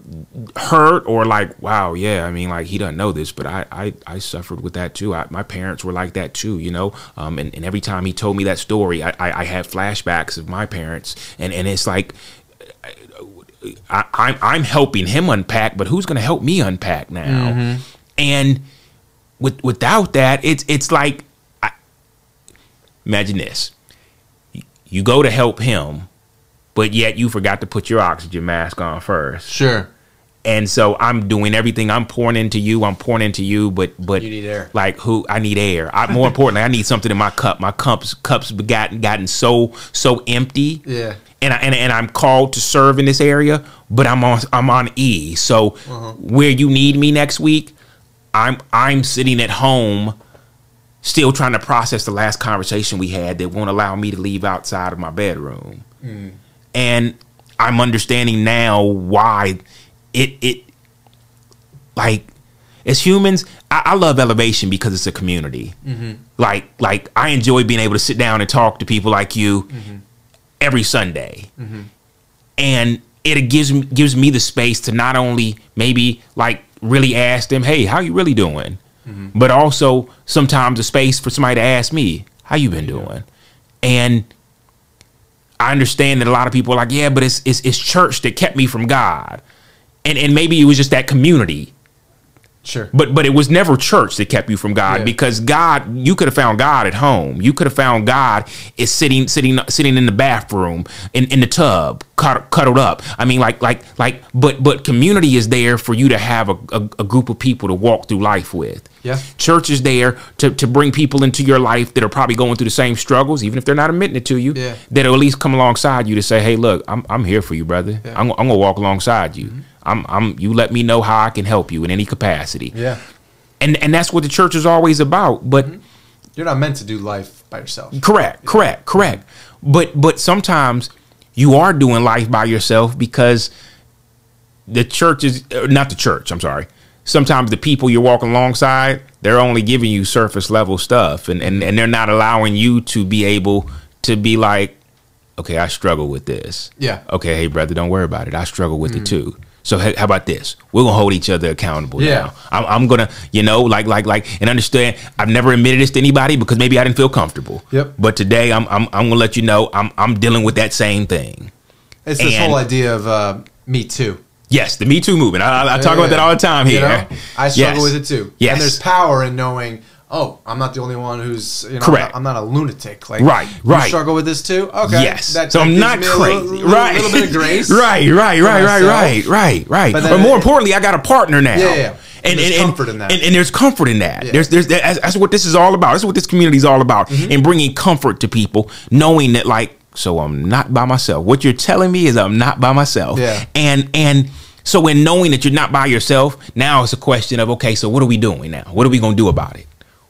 hurt or like wow yeah i mean like he doesn't know this but i i, I suffered with that too. I, my parents were like that too you know? Um and, and every time he told me that story i i, I had flashbacks of my parents and and it's like I, I'm I'm helping him unpack, but who's going to help me unpack now? And with without that, it's it's like, imagine this: You- go to help him, but yet you forgot to put your oxygen mask on first, Sure. and so I'm doing everything. I'm pouring into you. I'm pouring into you, but but You need air. Like who? I need air. I, more importantly, I need something in my cup. My cups cups gotten gotten so so empty Yeah. and I, and, and I'm called to serve in this area, but I'm on I'm on E. So uh-huh. where you need me next week, I'm I'm sitting at home, still trying to process the last conversation we had that won't allow me to leave outside of my bedroom, mm. and I'm understanding now why it it like as humans, I, I love elevation because it's a community. Mm-hmm. Like like I enjoy being able to sit down and talk to people like you mm-hmm. every Sunday, mm-hmm. and it gives me, gives me the space to not only maybe like really ask them, "Hey, how you really doing?" But also sometimes a space for somebody to ask me, "How you been doing?" And I understand that a lot of people are like, "Yeah, but it's it's, it's church that kept me from God," and and maybe it was just that community. Sure. But but it was never church that kept you from God Yeah. because God you could have found God at home. You could have found God is sitting sitting sitting in the bathroom in, in the tub cuddled up. I mean like like like but but community is there for you to have a, a, a group of people to walk through life with. Yeah. Church is there to, to bring people into your life that are probably going through the same struggles, even if they're not admitting it to you. Yeah. That'll at least come alongside you to say, "Hey, look, I'm I'm here for you, brother. Yeah. Mm-hmm. I'm I'm gonna walk alongside you. I'm I'm you let me know how I can help you in any capacity." Yeah. and and that's what the church is always about but You're not meant to do life by yourself. correct correct correct but but sometimes you are doing life by yourself because the church is uh, not the church i'm sorry sometimes the people you're walking alongside they're only giving you surface level stuff and and, and they're not allowing you to be able to be like okay i struggle with this Yeah. okay hey brother don't worry about it i struggle with it too so how about this we're gonna hold each other accountable Yeah. now I'm, I'm gonna you know like like like and understand i've never admitted this to anybody because maybe i didn't feel comfortable Yep. but today i'm i'm, I'm gonna let you know i'm i'm dealing with that same thing It's this whole idea of uh, me too. yes the me too movement i, I- talk about that all the time here You know? I struggle Yes. with it too. yes And there's power in knowing, oh, I'm not the only one who's, you know, Correct. I'm not, I'm not a lunatic. Like, Right, you right. struggle with this too? Okay. Yes. That, so that I'm not me a crazy. little- little- right. A little bit of grace. right, right, right, right, right, right, right. But But, more it- importantly, I got a partner now. Yeah, yeah. And, There's and, and- comfort in that. And, and there's comfort in that. Yeah. There's, there's, that's, that's what this is all about. That's what this community is all about. Mm-hmm. And bringing comfort to people, knowing that, like, so I'm not by myself. What you're telling me is I'm not by myself. Yeah. And, and, so in knowing that you're not by yourself, now it's a question of okay, so what are we doing now? What are we gonna do about it?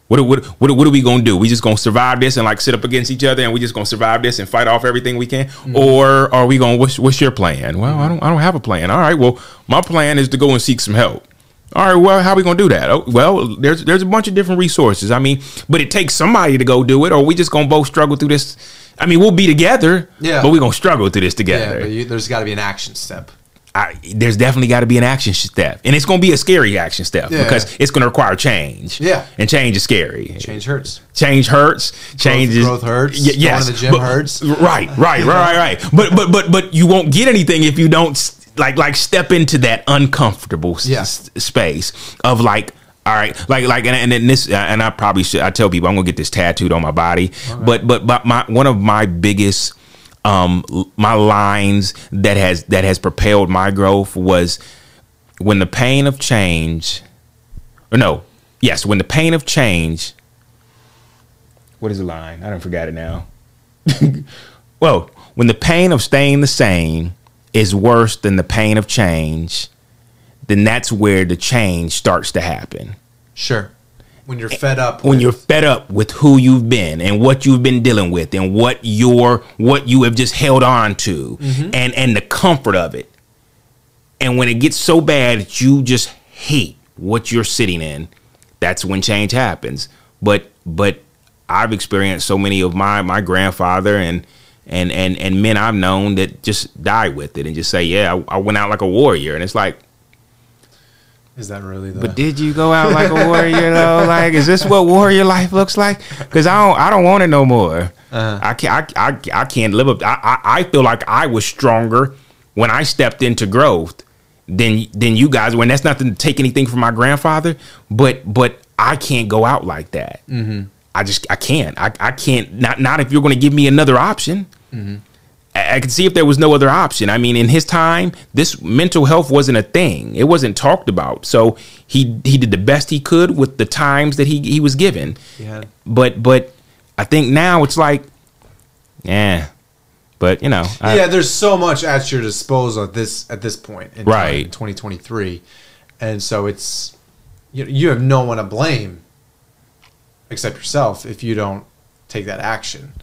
What, what, what, what are we gonna do? We just gonna survive this and like sit up against each other, and we just gonna survive this and fight off everything we can, mm-hmm. or are we gonna? What's, what's your plan? Well, I don't, I don't have a plan. All right, well, my plan is to go and seek some help. All right, well, how are we gonna do that? Oh, well, there's there's a bunch of different resources. I mean, but it takes somebody to go do it, or we just gonna both struggle through this. I mean, we'll be together, yeah, but we gonna struggle through this together. Yeah, but you, there's got to be an action step. I, there's definitely got to be an action step, and it's going to be a scary action step yeah. because it's going to require change. Yeah, and change is scary. Change hurts. Change hurts. Change growth, growth hurts. Y- yes, going to the gym but, hurts. Right, right, right, right, right. But but but but you won't get anything if you don't like like step into that uncomfortable yeah. s- space of like all right, like like and, and this uh, and I probably should I tell people I'm gonna get this tattooed on my body, okay. but but but my one of my biggest um, my lines that has that has propelled my growth was when the pain of change, or no, yes, when the pain of change. What is the line? I don't forget it now. well, when the pain of staying the same is worse than the pain of change, then that's where the change starts to happen. Sure when you're fed up when you're fed up with who you've been and what you've been dealing with and what your what you have just held on to mm-hmm. and and the comfort of it. And when it gets so bad that you just hate what you're sitting in that's when change happens. But but i've experienced so many of my my grandfather and and and and men i've known that just die with it and just say yeah I, I went out like a warrior. And it's like is that really the? But did you go out like a warrior though? Like, is this what warrior life looks like? Because I don't, I don't want it no more. Uh-huh. I can't, I, I, I can't live up. I, I, I feel like I was stronger when I stepped into growth than than you guys. When that's not to take anything from my grandfather, but but I can't go out like that. Mm-hmm. I just I can't. I, I can't. Not not if you're going to give me another option. Mm-hmm. I could see if there was no other option. I mean, in his time, this mental health wasn't a thing. It wasn't talked about. So he he did the best he could with the times that he he was given. Yeah. But but I think now it's like, yeah. But you know, I, yeah. There's so much at your disposal at this at this point in right 2023, and so it's you you have no one to blame except yourself if you don't take that action,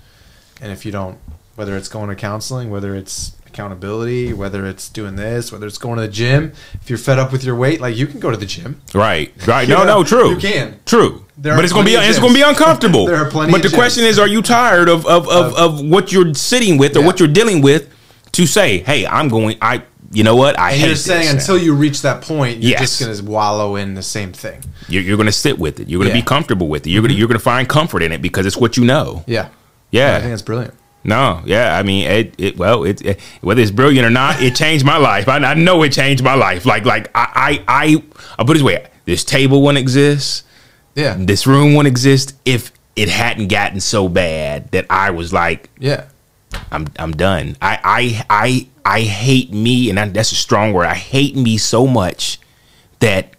and if you don't whether it's going to counseling, whether it's accountability, whether it's doing this, whether it's going to the gym. If you're fed up with your weight, like you can go to the gym. Right. Right. no, no, true. You can. True. There but it's gonna be it's gonna be uncomfortable. there are plenty. But the question is, are you tired of of, of, of what you're sitting with or yeah. what you're dealing with to say, hey, I'm going I you know what? I and hate you're saying this until you reach that point, you're yes. just going to wallow in the same thing. You're, you're going to sit with it. You're going to yeah. be comfortable with it. You're mm-hmm. going to you're going to find comfort in it because it's what you know. Yeah. Yeah. yeah I think that's brilliant. No, yeah, I mean, it, it well, it, it, whether it's brilliant or not, it changed my life. I, I know it changed my life. Like, like I, I, I, I'll put it this way: this table wouldn't exist. Yeah, this room wouldn't exist if it hadn't gotten so bad that I was like, yeah, I'm, I'm done. I, I, I, I hate me, and that's a strong word. I hate me so much that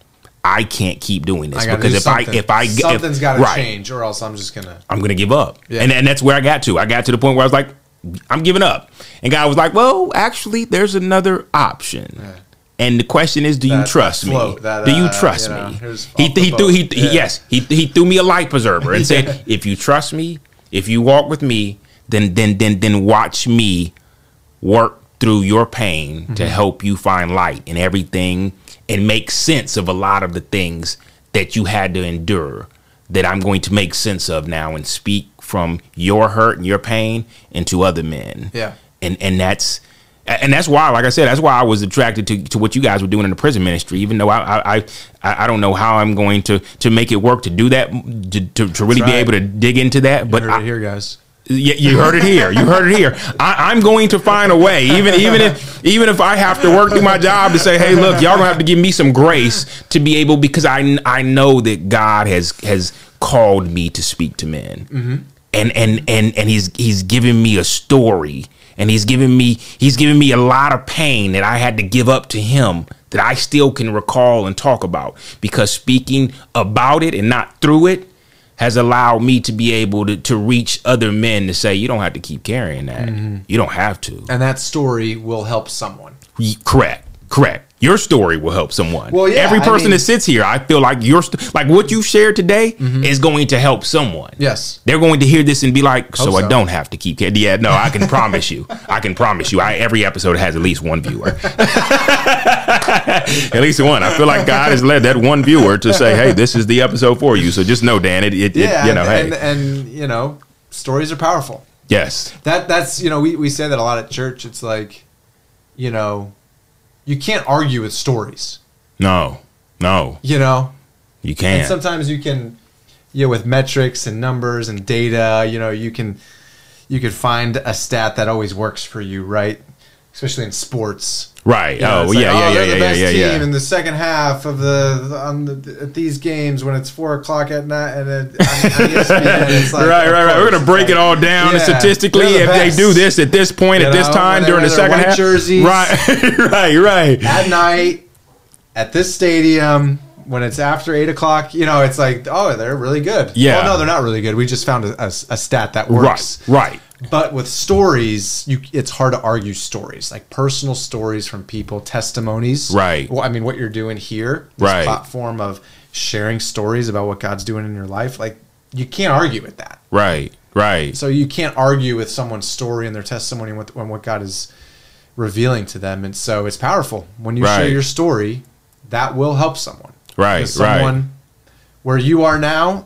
I can't keep doing this because if something. I if I something's got to right, change, or else I'm just gonna I'm gonna give up. Yeah. And and that's where I got to. I got to the point where I was like, I'm giving up. And God was like, Well, actually, there's another option. Yeah. And the question is, do that, you trust me? That, do you uh, trust you know, me? He, he threw he, yeah. he, yes he he threw me a life preserver and said, if you trust me, if you walk with me, then then then then watch me work through your pain mm-hmm. to help you find light in everything and make sense of a lot of the things that you had to endure that I'm going to make sense of now and speak from your hurt and your pain into other men. Yeah. And and that's and that's why, like I said, that's why I was attracted to, to what you guys were doing in the prison ministry. Even though I I, I, I don't know how I'm going to to make it work to do that to, to, to really right. be able to dig into that. You but I, here, guys. You, you heard it here. You heard it here. I, am going to find a way, even even if even if I have to work through my job to say, hey, look, y'all gonna have to give me some grace to be able because I I know that God has has called me to speak to men, mm-hmm. and and and and he's he's giving me a story, and he's giving me he's giving me a lot of pain that I had to give up to him that I still can recall and talk about because speaking about it and not through it has allowed me to be able to, to reach other men to say you don't have to keep carrying that. Mm-hmm. You don't have to. And that story will help someone. Correct. Correct. Your story will help someone. Well, yeah, Every I person mean- that sits here, I feel like your st- like what you shared today mm-hmm. is going to help someone. Yes. They're going to hear this and be like, so, Hope I don't have to keep. Yeah, no, I can promise you. I can promise you. I, every episode has at least one viewer. at least one. I feel like God has led that one viewer to say, hey, this is the episode for you. So just know, Dan, it, it, Yeah. it you know, and, hey, and, and, you know, stories are powerful. yes, That that's you know we, we say that a lot at church. It's like, you know, you can't argue with stories. no, no, You know, you can't. sometimes you can, you know, with metrics and numbers and data, you know, you can you can find a stat that always works for you, right? Especially in sports. Right. You know, oh, it's like, yeah, yeah, oh, yeah, they're yeah, the best yeah, team yeah. in the second half of the on the at these games when it's four o'clock at night and then on, on ESPN, it's like, right, right, right. We're gonna break it's it all down yeah, statistically. they're If the they do this at this point You at this know, time during the second half, jerseys. right, right, right. at night at this stadium when it's after eight o'clock. You know, it's like, oh, they're really good. Yeah. Well, no, they're not really good. We just found a, a, a stat that works. Right, right. But with stories, you it's hard to argue stories like personal stories from people, testimonies. Right. Well, I mean, what you're doing here, this Right. platform of sharing stories about what God's doing in your life, like you can't argue with that. Right, right. So you can't argue with someone's story and their testimony and what, and what God is revealing to them. And so it's powerful when you share your story. That will help someone. Right, Because right. someone where you are now,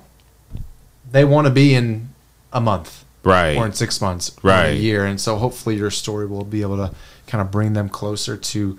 they want to be in a month Right. or in six months Right. a year. And so hopefully your story will be able to kind of bring them closer to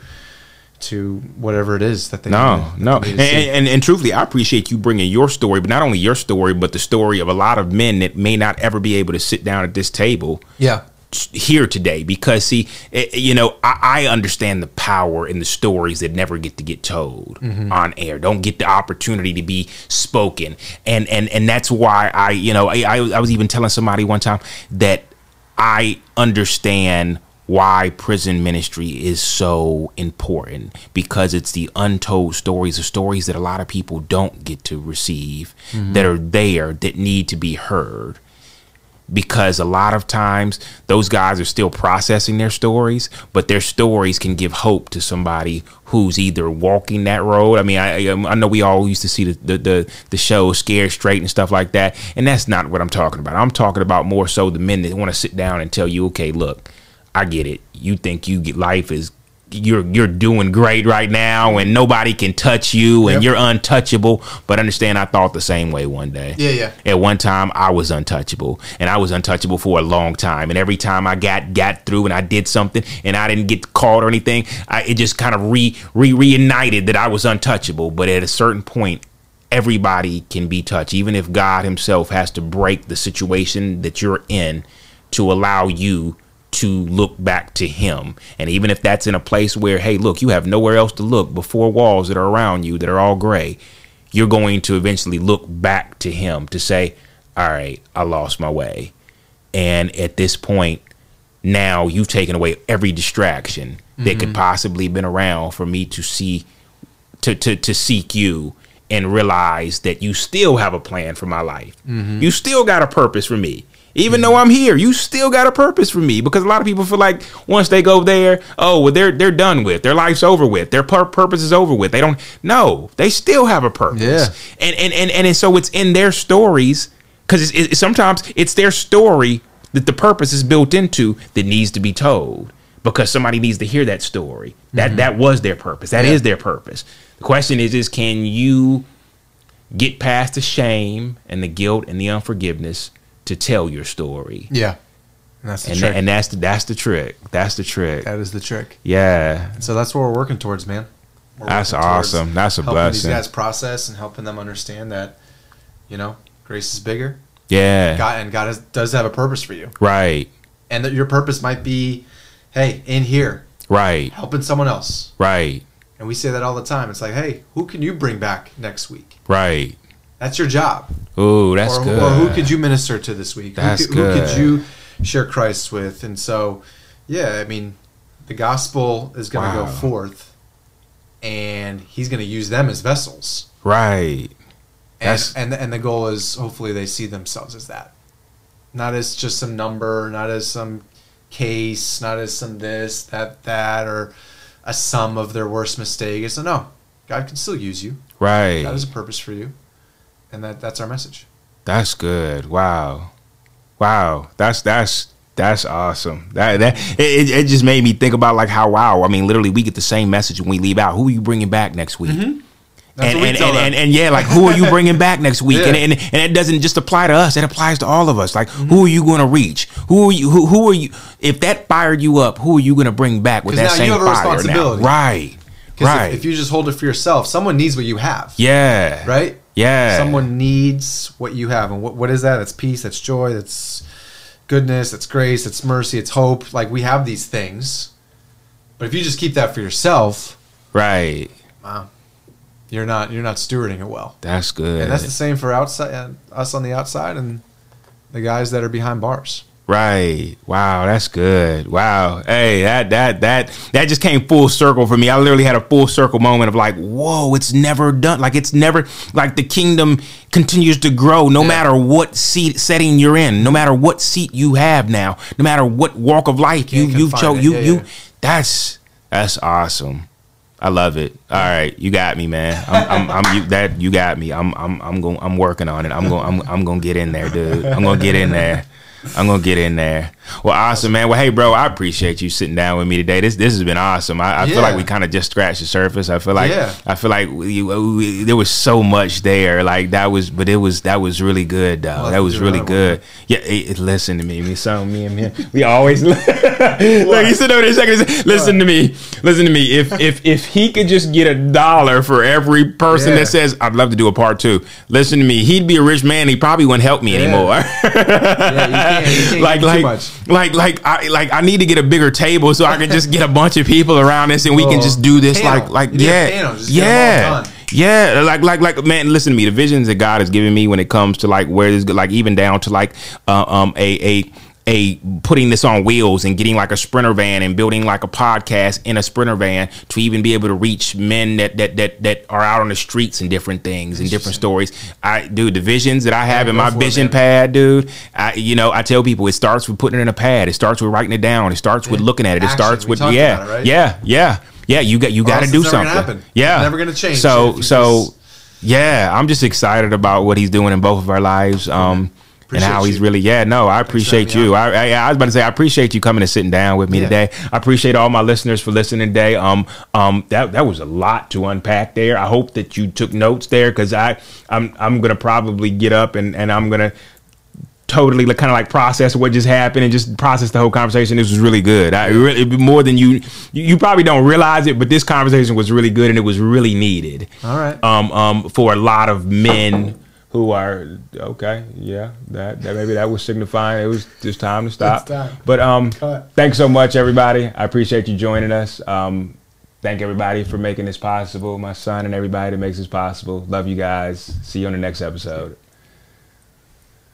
to whatever it is that they No, need no, need and, and and truthfully, I appreciate you bringing your story, but not only your story, but the story of a lot of men that may not ever be able to sit down at this table yeah. Here today because see eh, eh, you know I, I understand the power in the stories that never get to get told mm-hmm. on air. Don't get the opportunity to be spoken. And and and that's why i you know I, I, I was even telling somebody one time that i understand why prison ministry is so important because it's the untold stories the stories that a lot of people don't get to receive mm-hmm. that are there that need to be heard because a lot of times those guys are still processing their stories, but their stories can give hope to somebody who's either walking that road. I mean, I I know we all used to see the the the, the show Scared Straight and stuff like that, and that's not what I'm talking about. I'm talking about more so the men that want to sit down and tell you, okay, look, I get it. You think you get life is you're you're doing great right now and nobody can touch you and Yep. you're untouchable. But understand I thought the same way one day. Yeah, yeah. at one time I was untouchable and I was untouchable for a long time. And every time I got got through and I did something and I didn't get caught or anything I, it just kind of re, re reunited that I was untouchable. But at a certain point everybody can be touched. Even if God himself has to break the situation that you're in to allow you to look back to him and even if that's in a place where hey look you have nowhere else to look but four walls that are around you that are all gray you're going to eventually look back to him to say, All right, I lost my way. And at this point, now you've taken away every distraction that could mm-hmm. possibly have been around for me to see to to, to seek you and realize that you still have a plan for my life. Mm-hmm. You still got a purpose for me. Even though I'm here, you still got a purpose for me because a lot of people feel like once they go there, oh, well, they're they're done with. Their life's over with. Their pur- purpose is over with. They don't. No, they still have a purpose. Yeah. And and and and, so it's in their stories because it's, it's, sometimes it's their story that the purpose is built into that needs to be told because somebody needs to hear that story. That mm-hmm. that was their purpose. That is Yeah. their purpose. The question is is can you get past the shame and the guilt and the unforgiveness to tell your story? Yeah. And that's the And trick. and that's the that's the trick. That's the trick. that is the trick. Yeah. So that's what we're working towards, man. We're That's awesome. That's a helping blessing. These guys process and helping them understand that, you know, grace is bigger. Yeah. God and God has, does have a purpose for you, Right. and that your purpose might be, hey, in here Right. helping someone else. Right. And we say that all the time. It's like, hey, who can you bring back next week? Right. That's your job. Ooh, that's or, good. or who could you minister to this week? That's who, could, who could you share Christ with? And so, yeah, I mean, the gospel is going to Wow. go forth, and He's going to use them as vessels. Right. And, That's- and and the goal is hopefully they see themselves as that, not as just some number, not as some case, not as some this, that, that, or a sum of their worst mistake. It's no, God can still use you. Right. God has a purpose for you, and that that's our message. That's good. Wow. Wow. That's that's that's awesome. That that it, it just made me think about like how wow. I mean, literally, we get the same message when we leave out. Who are you bringing back next week? Mm-hmm. And we and, and, and and yeah, like who are you bringing back next week? Yeah. And, and and it doesn't just apply to us; it applies to all of us. Like, Mm-hmm. who are you going to reach? Who are you? Who, who are you? If that fired you up, who are you going to bring back with that now same you have a fire? Now? responsibility. Right, right, if, if you just hold it for yourself, someone needs what you have. yeah, Right. Yeah, Someone needs what you have, and what what is that? That's peace. That's joy. That's goodness. That's grace. That's mercy. It's hope. Like we have these things, but if you just keep that for yourself, right. wow, you're not you're not stewarding it well. That's good. And that's the same for outside uh, us on the outside and the guys that are behind bars. Right. Wow, that's good. Wow. Hey, that that that that just came full circle for me. I literally had a full circle moment of like, whoa, it's never done. Like it's never like the kingdom continues to grow no Yeah. matter what seat setting you're in, no matter what seat you have now, no matter what walk of life you you've confine chose. You Yeah, you yeah. that's that's awesome. I love it. All right, you got me, man. I'm, I'm, I'm you, that you got me. I'm, I'm, I'm going. I'm working on it. I'm going. I'm, I'm going to get in there, dude. I'm going to get in there. I'm gonna get in there. Well, awesome, man. Well, hey, bro, I appreciate you sitting down with me today. This this has been awesome. I, I feel like we kind of just scratched the surface. I feel like Yeah. I feel like we, we, there was so much there. Like that was, but it was that was really good, though. have that was really good. Yeah, it, it- listen to me. Me, so me and me, we always look. you sit over there second. Listen to me. Listen to me. If if if he could just get a dollar for every person Yeah. that says I'd love to do a part two, listen to me. He'd be a rich man. He probably wouldn't help me Yeah. anymore. Yeah, you can't, you can't like like much. Like like I like I need to get a bigger table so I can just get a bunch of people around us and we can just do this like like You need a yeah. panel. Just get 'em all yeah. yeah like like like man listen to me. The visions that God has given me when it comes to like where this like even down to like uh, um a a a putting this on wheels and getting like a sprinter van and building like a podcast in a sprinter van to even be able to reach men that that that that are out on the streets and different things and different stories. I dude, the visions that I have Yeah, in my for it, vision pad, dude. I you know I tell people it starts with putting it in a pad. It starts with writing it down. It starts with looking at it. It Action. starts with yeah it, right? yeah yeah yeah. You got you got to do it's never gonna something. Yeah, It's never gonna change So so. just- Yeah, I'm just excited about what he's doing in both of our lives. Um, and how Appreciate he's you. really, yeah, no, I appreciate you. I, I, I was about to say, I appreciate you coming and sitting down with me Yeah. today. I appreciate all my listeners for listening today. Um, um, that that was a lot to unpack there. I hope that you took notes there because I, I'm, I'm gonna probably get up and and I'm gonna totally like, kind of like process what just happened and just process the whole conversation. This was really good. I really more than you, you you probably don't realize it, but this conversation was really good and it was really needed. All right. Um, um, for a lot of men who are okay, yeah, that, that maybe that was signifying it was just time to stop. Time. But um, Cut. thanks so much, everybody. I appreciate you joining us. Um, thank everybody for making this possible. My son and everybody that makes this possible. Love you guys. See you on the next episode.